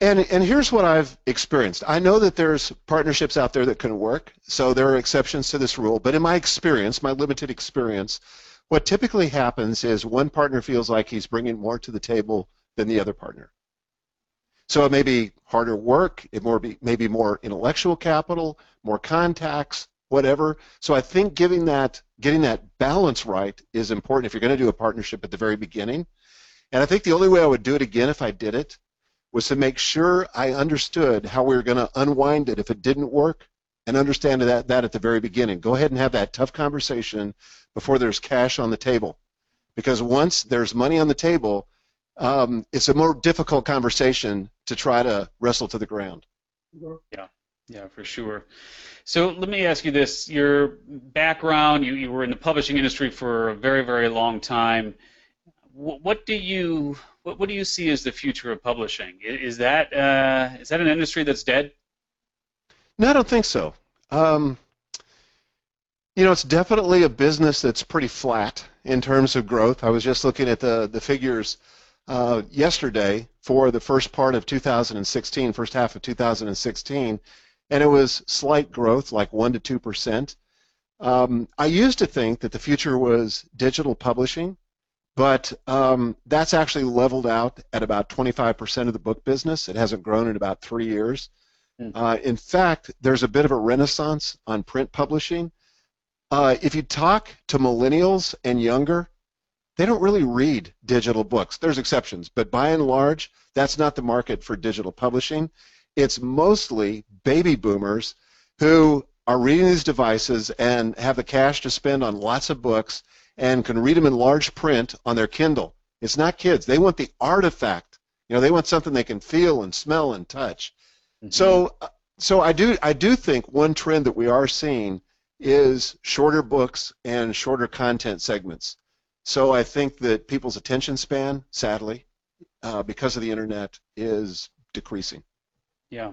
And and here's what I've experienced. I know that there's partnerships out there that can work, so there are exceptions to this rule, but in my experience, my limited experience, what typically happens is one partner feels like he's bringing more to the table than the other partner. So it may be harder work, it more be maybe more intellectual capital, more contacts, whatever. So I think giving that getting that balance right is important if you're going to do a partnership at the very beginning. And I think the only way I would do it again if I did it was to make sure I understood how we were going to unwind it if it didn't work and understand that, that at the very beginning. Go ahead and have that tough conversation before there's cash on the table. Because once there's money on the table, um, it's a more difficult conversation to try to wrestle to the ground. Yeah, yeah, for sure. So let me ask you this: Your background, you, you were in the publishing industry for a very, very long time. What, do you what, what do you see as the future of publishing? Is that uh, is that an industry that's dead? No, I don't think so. Um, you know, it's definitely a business that's pretty flat in terms of growth. I was just looking at the, the figures uh, yesterday for the first part of 2016, first half of 2016, and it was slight growth, like 1 to 2 percent. Um, I used to think that the future was digital publishing, but um, that's actually leveled out at about 25% of the book business. It hasn't grown in about three years. Uh, in fact, there's a bit of a renaissance on print publishing. Uh, if you talk to millennials and younger, they don't really read digital books. There's exceptions, but by and large, that's not the market for digital publishing. It's mostly baby boomers who are reading these devices and have the cash to spend on lots of books and can read them in large print on their Kindle. It's not kids. They want the artifact. You know, they want something they can feel and smell and touch. So, so I do I do think one trend that we are seeing is shorter books and shorter content segments. So I think that people's attention span, sadly, uh, because of the internet, is decreasing. Yeah,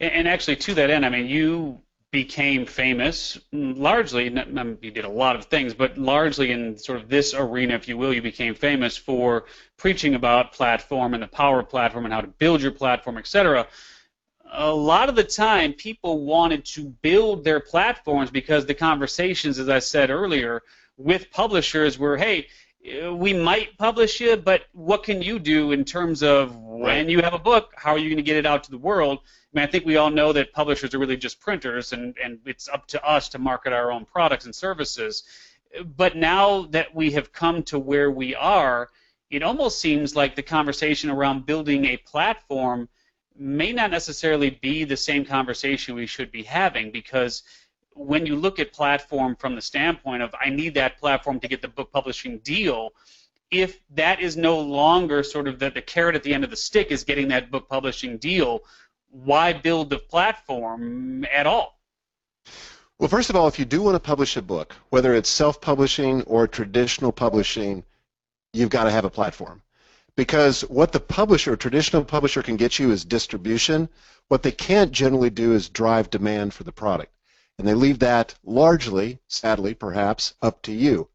and, and actually to that end, I mean, you became famous mm, largely. You did a lot of things, but largely in sort of this arena, if you will, you became famous for preaching about platform and the power of platform and how to build your platform, etc. A lot of the time, people wanted to build their platforms because the conversations, as I said earlier, with publishers were, hey, uh, we might publish you, but what can you do in terms of when you have a book, how are you going to get it out to the world? I mean, I think we all know that publishers are really just printers, and, and it's up to us to market our own products and services. But now that we have come to where we are, it almost seems like the conversation around building a platform may not necessarily be the same conversation we should be having because when you look at platform from the standpoint of I need that platform to get the book publishing deal, if that is no longer sort of the, the carrot at the end of the stick is getting that book publishing deal, why build the platform at all? Well, first of all, if you do want to publish a book, whether it's self-publishing or traditional publishing, you've got to have a platform. Because what the publisher, traditional publisher, can get you is distribution. What they can't generally do is drive demand for the product. And they leave that largely, sadly perhaps, up to you.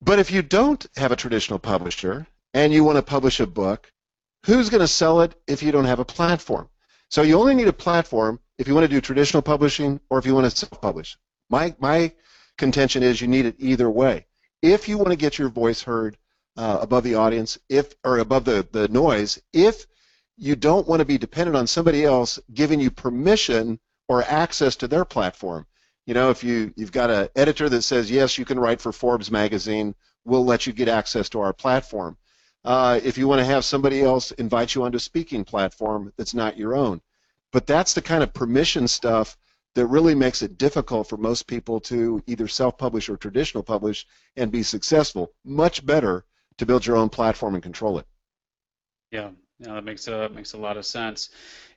But if you don't have a traditional publisher and you want to publish a book, who's going to sell it if you don't have a platform? So you only need a platform if you want to do traditional publishing or if you want to self-publish. My, my contention is you need it either way. If you want to get your voice heard uh, above the audience, if or above the, the noise, if you don't want to be dependent on somebody else giving you permission or access to their platform. You know, if you, you've got an editor that says, yes, you can write for Forbes magazine, we'll let you get access to our platform. Uh, if you want to have somebody else invite you onto a speaking platform that's not your own. But that's the kind of permission stuff that really makes it difficult for most people to either self-publish or traditional publish and be successful. Much better to build your own platform and control it. Yeah, yeah, that makes a makes a lot of sense.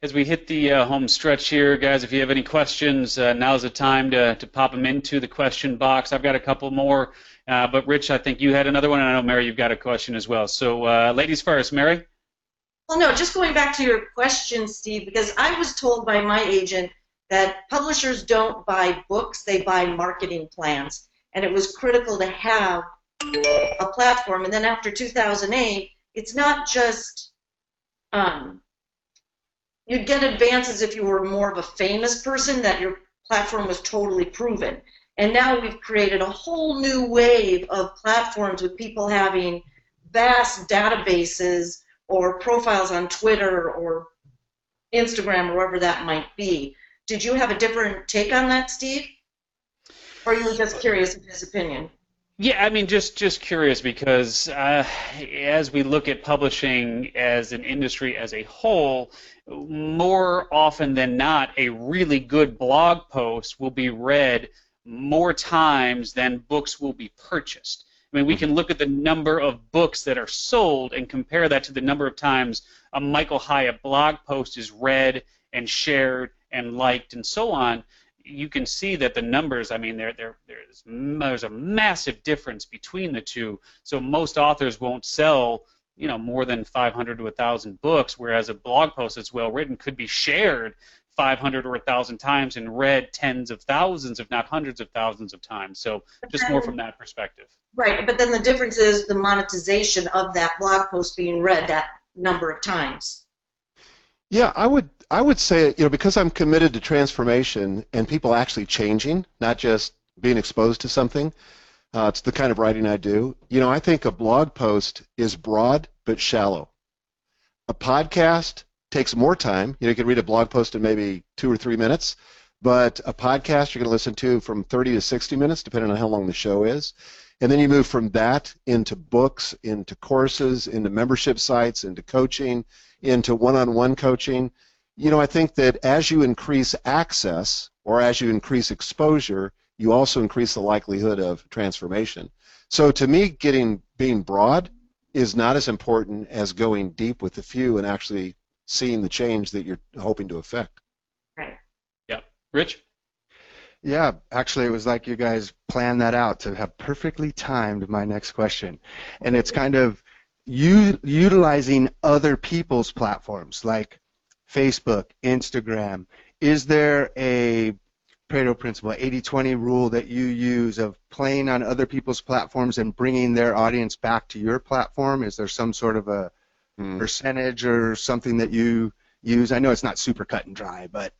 As we hit the uh, home stretch here, guys, if you have any questions, uh, now's the time to, to pop them into the question box. I've got a couple more, uh, but Rich, I think you had another one, and I know Mary, you've got a question as well. So, uh, ladies first, Mary. Well, no, just going back to your question, Steve, because I was told by my agent that publishers don't buy books; they buy marketing plans, and it was critical to have a platform. And then after 2008, it's not just um, you'd get advances if you were more of a famous person that your platform was totally proven. And now we've created a whole new wave of platforms with people having vast databases or profiles on Twitter or Instagram or wherever that might be. Did you have a different take on that, Steve? Or you were just curious of his opinion? Yeah, I mean, just just curious because uh, as we look at publishing as an industry as a whole, more often than not, a really good blog post will be read more times than books will be purchased. I mean, we can look at the number of books that are sold and compare that to the number of times a Michael Hyatt blog post is read and shared and liked and so on you can see that the numbers, I mean, there, there, there's, there's a massive difference between the two. So most authors won't sell, you know, more than 500 to 1,000 books, whereas a blog post that's well written could be shared 500 or 1,000 times and read tens of thousands, if not hundreds of thousands of times. So just more from that perspective. Right, but then the difference is the monetization of that blog post being read that number of times. Yeah, I would I would say you know because I'm committed to transformation and people actually changing, not just being exposed to something. Uh, it's the kind of writing I do. You know, I think a blog post is broad but shallow. A podcast takes more time. You know, you can read a blog post in maybe two or three minutes, but a podcast you're going to listen to from 30 to 60 minutes, depending on how long the show is. And then you move from that into books, into courses, into membership sites, into coaching, into one-on-one coaching, you know, I think that as you increase access or as you increase exposure, you also increase the likelihood of transformation. So to me, getting being broad is not as important as going deep with the few and actually seeing the change that you're hoping to affect. Right. Yeah. Rich? Yeah, actually, it was like you guys planned that out to have perfectly timed my next question. And it's kind of u- utilizing other people's platforms like Facebook, Instagram. Is there a Pareto principle, 80-20 rule that you use of playing on other people's platforms and bringing their audience back to your platform? Is there some sort of a hmm. percentage or something that you use? I know it's not super cut and dry, but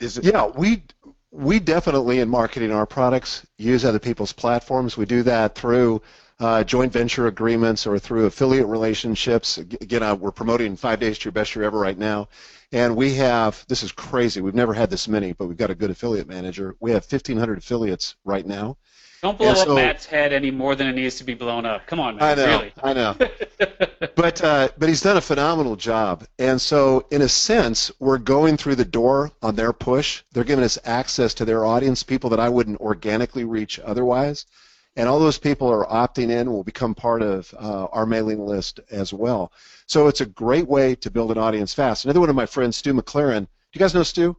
is it? Yeah, we we definitely, in marketing our products, use other people's platforms. We do that through uh, joint venture agreements or through affiliate relationships. Again, uh, we're promoting Five Days to Your Best Year Ever right now. And we have, this is crazy, we've never had this many, but we've got a good affiliate manager. We have 1,500 affiliates right now. Don't blow And up Matt's head any more than it needs to be blown up. Come on, Matt. I know, Really. I know. but uh, but he's done a phenomenal job, and so in a sense, we're going through the door on their push. They're giving us access to their audience, people that I wouldn't organically reach otherwise, and all those people are opting in, will become part of uh, our mailing list as well. So it's a great way to build an audience fast. Another one of my friends, Stu McLaren. Do you guys know Stu?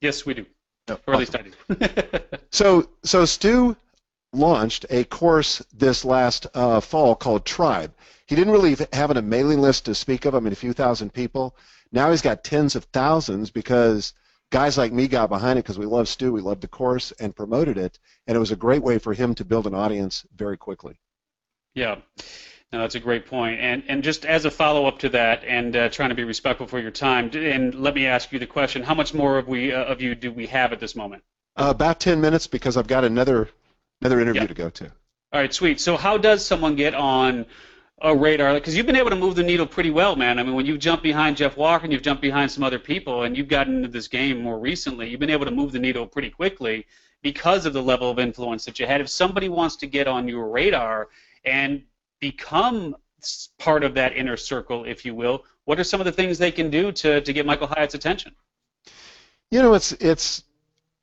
yes, we do. No, Or at least I do. So, so Stu launched a course this last uh, fall called Tribe. He didn't really have a mailing list to speak of. I mean, a few thousand people. Now he's got tens of thousands because guys like me got behind it because we love Stu, we loved the course, and promoted it. And it was a great way for him to build an audience very quickly. Yeah, no, that's a great point. And and just as a follow up to that, and uh, trying to be respectful for your time, and let me ask you the question: How much more of we uh, of you do we have at this moment? Uh, about 10 minutes because I've got another another interview Yeah. to go to. All right, sweet. So how does someone get on a radar? Because you've been able to move the needle pretty well, man. I mean, when you've jumped behind Jeff Walker and you've jumped behind some other people, and you've gotten into this game more recently, you've been able to move the needle pretty quickly because of the level of influence that you had. If somebody wants to get on your radar and become part of that inner circle, if you will, what are some of the things they can do to, to get Michael Hyatt's attention? You know, it's it's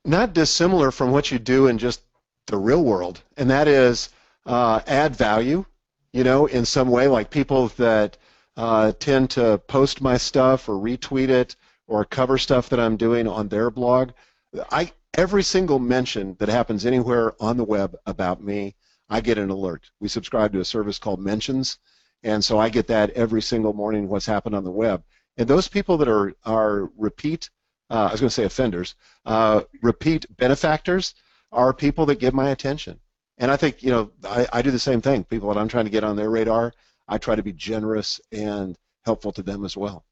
not dissimilar from what you do in just the real world, and that is uh, add value. You know, in some way, like people that uh, tend to post my stuff or retweet it or cover stuff that I'm doing on their blog. I every single mention that happens anywhere on the web about me, I get an alert. We subscribe to a service called Mentions, and so I get that every single morning. What's happened on the web, and those people that are are repeat uh, I was going to say offenders, uh, repeat benefactors are people that give my attention. And I think, you know, I, I do the same thing. People that I'm trying to get on their radar, I try to be generous and helpful to them as well.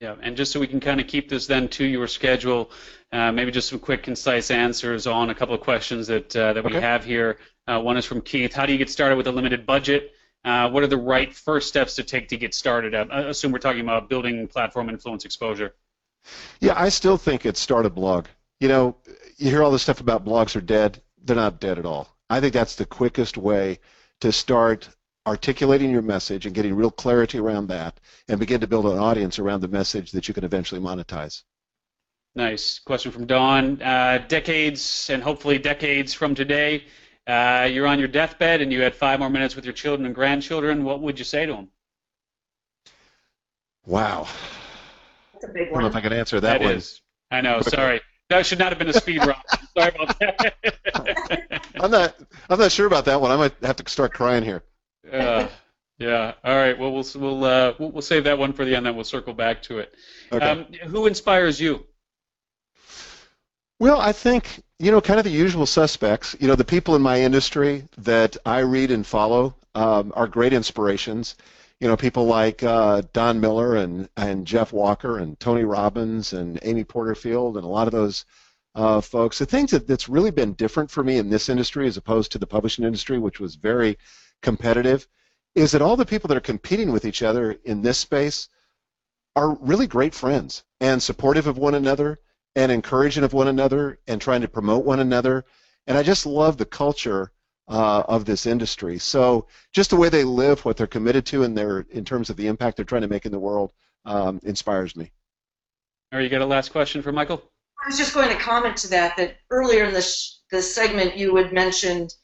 Yeah, and just so we can kind of keep this then to your schedule, uh, maybe just some quick, concise answers on a couple of questions that uh, that we Okay. have here. Uh, one is from Keith. How do you get started with a limited budget? Uh, what are the right first steps to take to get started? Uh, I assume we're talking about building platform influence exposure. Yeah, I still think it's start a blog. You know, you hear all this stuff about blogs are dead. They're not dead at all. I think that's the quickest way to start articulating your message and getting real clarity around that and begin to build an audience around the message that you can eventually monetize. Nice question from Dawn. Uh, decades and hopefully decades from today, uh, you're on your deathbed and you had five more minutes with your children and grandchildren. What would you say to them? Wow. That's a big one. I don't know if I can answer that, That one. is. I know. Sorry. That should not have been a speed run. Sorry about that. I'm not. I'm not sure about that one. I might have to start crying here. Uh, yeah. All right. Well, we'll we'll, uh, we'll save that one for the end. Then we'll circle back to it. Okay. Um, who inspires you? well, I think you know, kind of the usual suspects. You know, the people in my industry that I read and follow um, are great inspirations. You know, people like uh, Don Miller and and Jeff Walker and Tony Robbins and Amy Porterfield and a lot of those uh, folks. The things that, that's really been different for me in this industry as opposed to the publishing industry, which was very competitive, is that all the people that are competing with each other in this space are really great friends and supportive of one another and encouraging of one another and trying to promote one another. And I just love the culture uh, of this industry. So just the way they live, what they're committed to, and their in terms of the impact they're trying to make in the world, um, inspires me. Or you got a last question for Michael? I was just going to comment to that, that earlier in this, this segment you had mentioned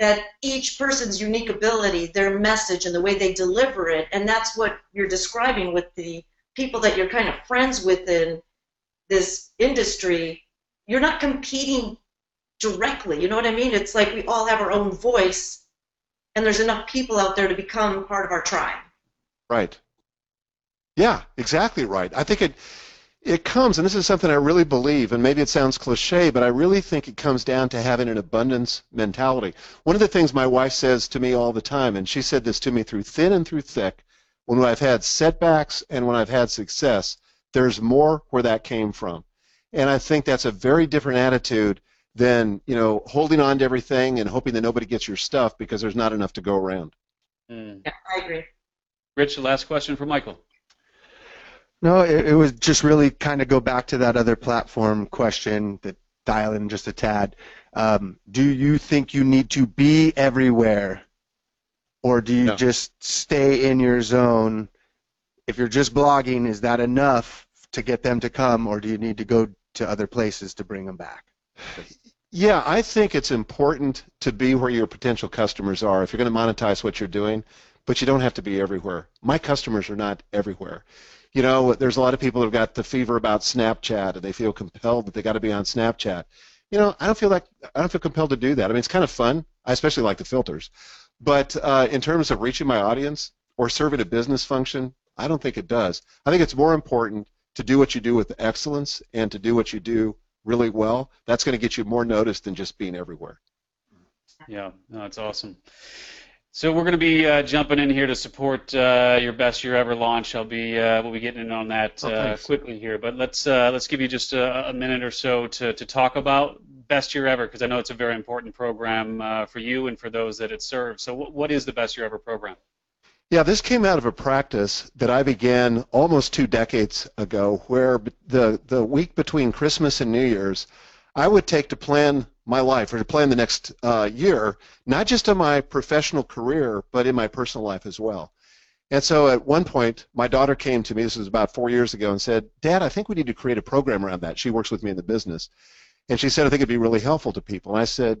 that each person's unique ability, their message, and the way they deliver it, and that's what you're describing with the people that you're kind of friends with in this industry. You're not competing directly, you know what I mean? It's like we all have our own voice, and there's enough people out there to become part of our tribe. Right. Yeah, exactly right. I think it it comes, and this is something I really believe, and maybe it sounds cliche, but I really think it comes down to having an abundance mentality. One of the things my wife says to me all the time, and she said this to me through thin and through thick, when I've had setbacks and when I've had success, there's more where that came from. And I think that's a very different attitude than you know holding on to everything and hoping that nobody gets your stuff because there's not enough to go around. Mm. Yeah, I agree. Rich, the last question for Michael. No, it, it was just really kind of go back to that other platform question that dial in just a tad. Um, do you think you need to be everywhere, or do you No. just stay in your zone? If you're just blogging, is that enough to get them to come, or do you need to go to other places to bring them back? Yeah, I think it's important to be where your potential customers are if you're going to monetize what you're doing, but you don't have to be everywhere. My customers are not everywhere. You know, there's a lot of people who've got the fever about Snapchat and they feel compelled that they got to be on Snapchat. You know, I don't feel like I don't feel compelled to do that. I mean, it's kind of fun. I especially like the filters, but uh, in terms of reaching my audience or serving a business function, I don't think it does. I think it's more important to do what you do with excellence and to do what you do really well. That's going to get you more noticed than just being everywhere. Yeah, no, that's awesome. So we're going to be uh, jumping in here to support uh, your best year ever launch. I'll be uh, we'll be getting in on that Oh, uh, quickly here, but let's uh, let's give you just a, a minute or so to, to talk about best year ever because I know it's a very important program uh, for you and for those that it serves. So what, what is the best year ever program? Yeah, this came out of a practice that I began almost two decades ago, where the the week between Christmas and New Year's, I would take to plan my life or to plan the next uh, year, not just in my professional career, but in my personal life as well. And so at one point, my daughter came to me, this was about four years ago, and said, Dad, I think we need to create a program around that. She works with me in the business. And she said, I think it'd be really helpful to people. And I said,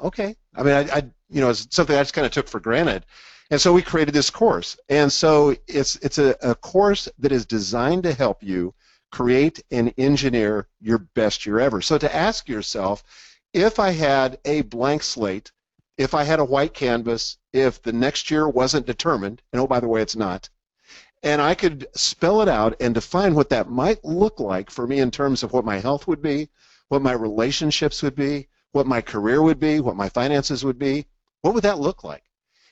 okay. I mean, I, I you know, it's something I just kind of took for granted. And so we created this course. And so it's it's a, a course that is designed to help you create and engineer your best year ever. So to ask yourself, if I had a blank slate, if I had a white canvas, if the next year wasn't determined, and oh by the way it's not, and I could spell it out and define what that might look like for me in terms of what my health would be, what my relationships would be, what my career would be, what my finances would be, what would that look like?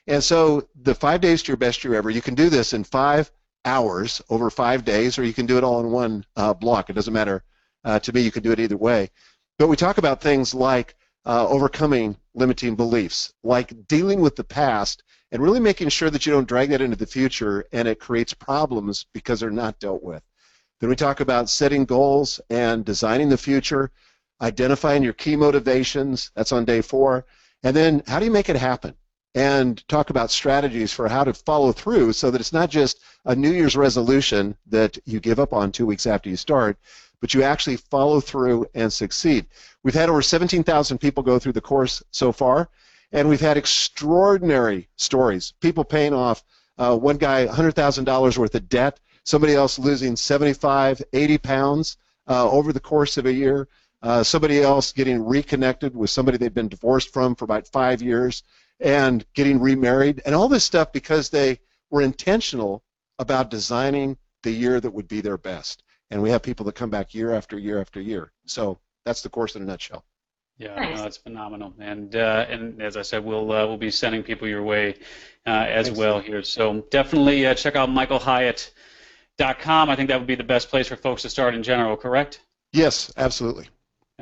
And so the five days to your best year ever, you can do this in five hours over five days, or you can do it all in one uh, block. It doesn't matter uh, to me. You can do it either way. But we talk about things like uh, overcoming limiting beliefs, like dealing with the past, and really making sure that you don't drag that into the future and it creates problems because they're not dealt with. Then we talk about setting goals and designing the future, identifying your key motivations. That's on day four. And then how do you make it happen? and talk about strategies for how to follow through so that it's not just a New Year's resolution that you give up on two weeks after you start, but you actually follow through and succeed. We've had over 17,000 people go through the course so far, and we've had extraordinary stories. People paying off, uh, one guy $100,000 worth of debt, somebody else losing 75, 80 pounds uh, over the course of a year, uh, somebody else getting reconnected with somebody they've been divorced from for about five years and getting remarried and all this stuff because they were intentional about designing the year that would be their best. And we have people that come back year after year after year. So that's the course in a nutshell. Yeah, Nice. no, that's phenomenal. And uh, and as I said, we'll uh, we'll be sending people your way uh, as Thanks. well here. So definitely uh, check out michaelhyatt.com. I think that would be the best place for folks to start in general. Correct? Yes, absolutely.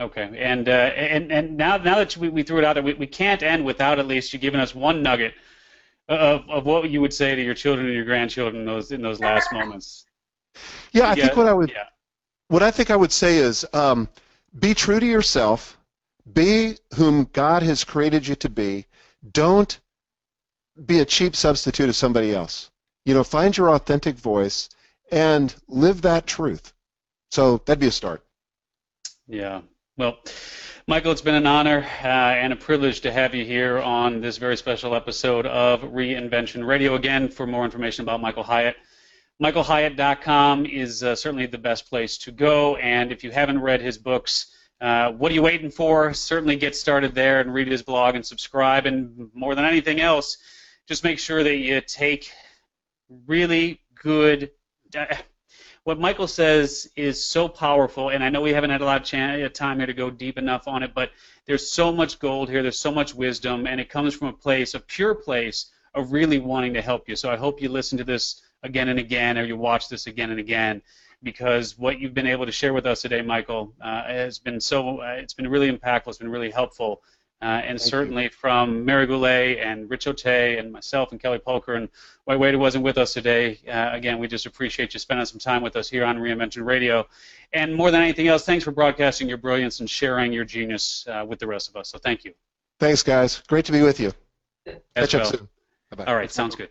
Okay. And uh, and and now now that we, we threw it out there, we, we can't end without at least you giving us one nugget of, of what you would say to your children and your grandchildren in those in those last moments. Yeah, I think what I would Yeah. what I think I would say is um, be true to yourself, be whom God has created you to be. Don't be a cheap substitute of somebody else. You know, find your authentic voice and live that truth. So that'd be a start. Yeah. Well, Michael, it's been an honor uh, and a privilege to have you here on this very special episode of Reinvention Radio. Again, for more information about Michael Hyatt, michaelhyatt.com is uh, certainly the best place to go. And if you haven't read his books, uh, what are you waiting for? Certainly get started there and read his blog and subscribe. And more than anything else, just make sure that you take really good. Uh, what Michael says is so powerful, and I know we haven't had a lot of chan- time here to go deep enough on it, but there's so much gold here. There's so much wisdom, and it comes from a place, a pure place of really wanting to help you. So I hope you listen to this again and again, or you watch this again and again, because what you've been able to share with us today, Michael, uh, has been so. Uh, it's been really impactful. It's been really helpful. Uh, and Thank certainly from Mary Goulet and Rich Ote and myself and Kelly Polker and White Wade who wasn't with us today. Uh, again, we just appreciate you spending some time with us here on Reinvention Radio. And more than anything else, thanks for broadcasting your brilliance and sharing your genius uh, with the rest of us. So thank you. Thanks, guys. Great to be with you. As Catch well. up soon. Bye-bye. All right, sounds good.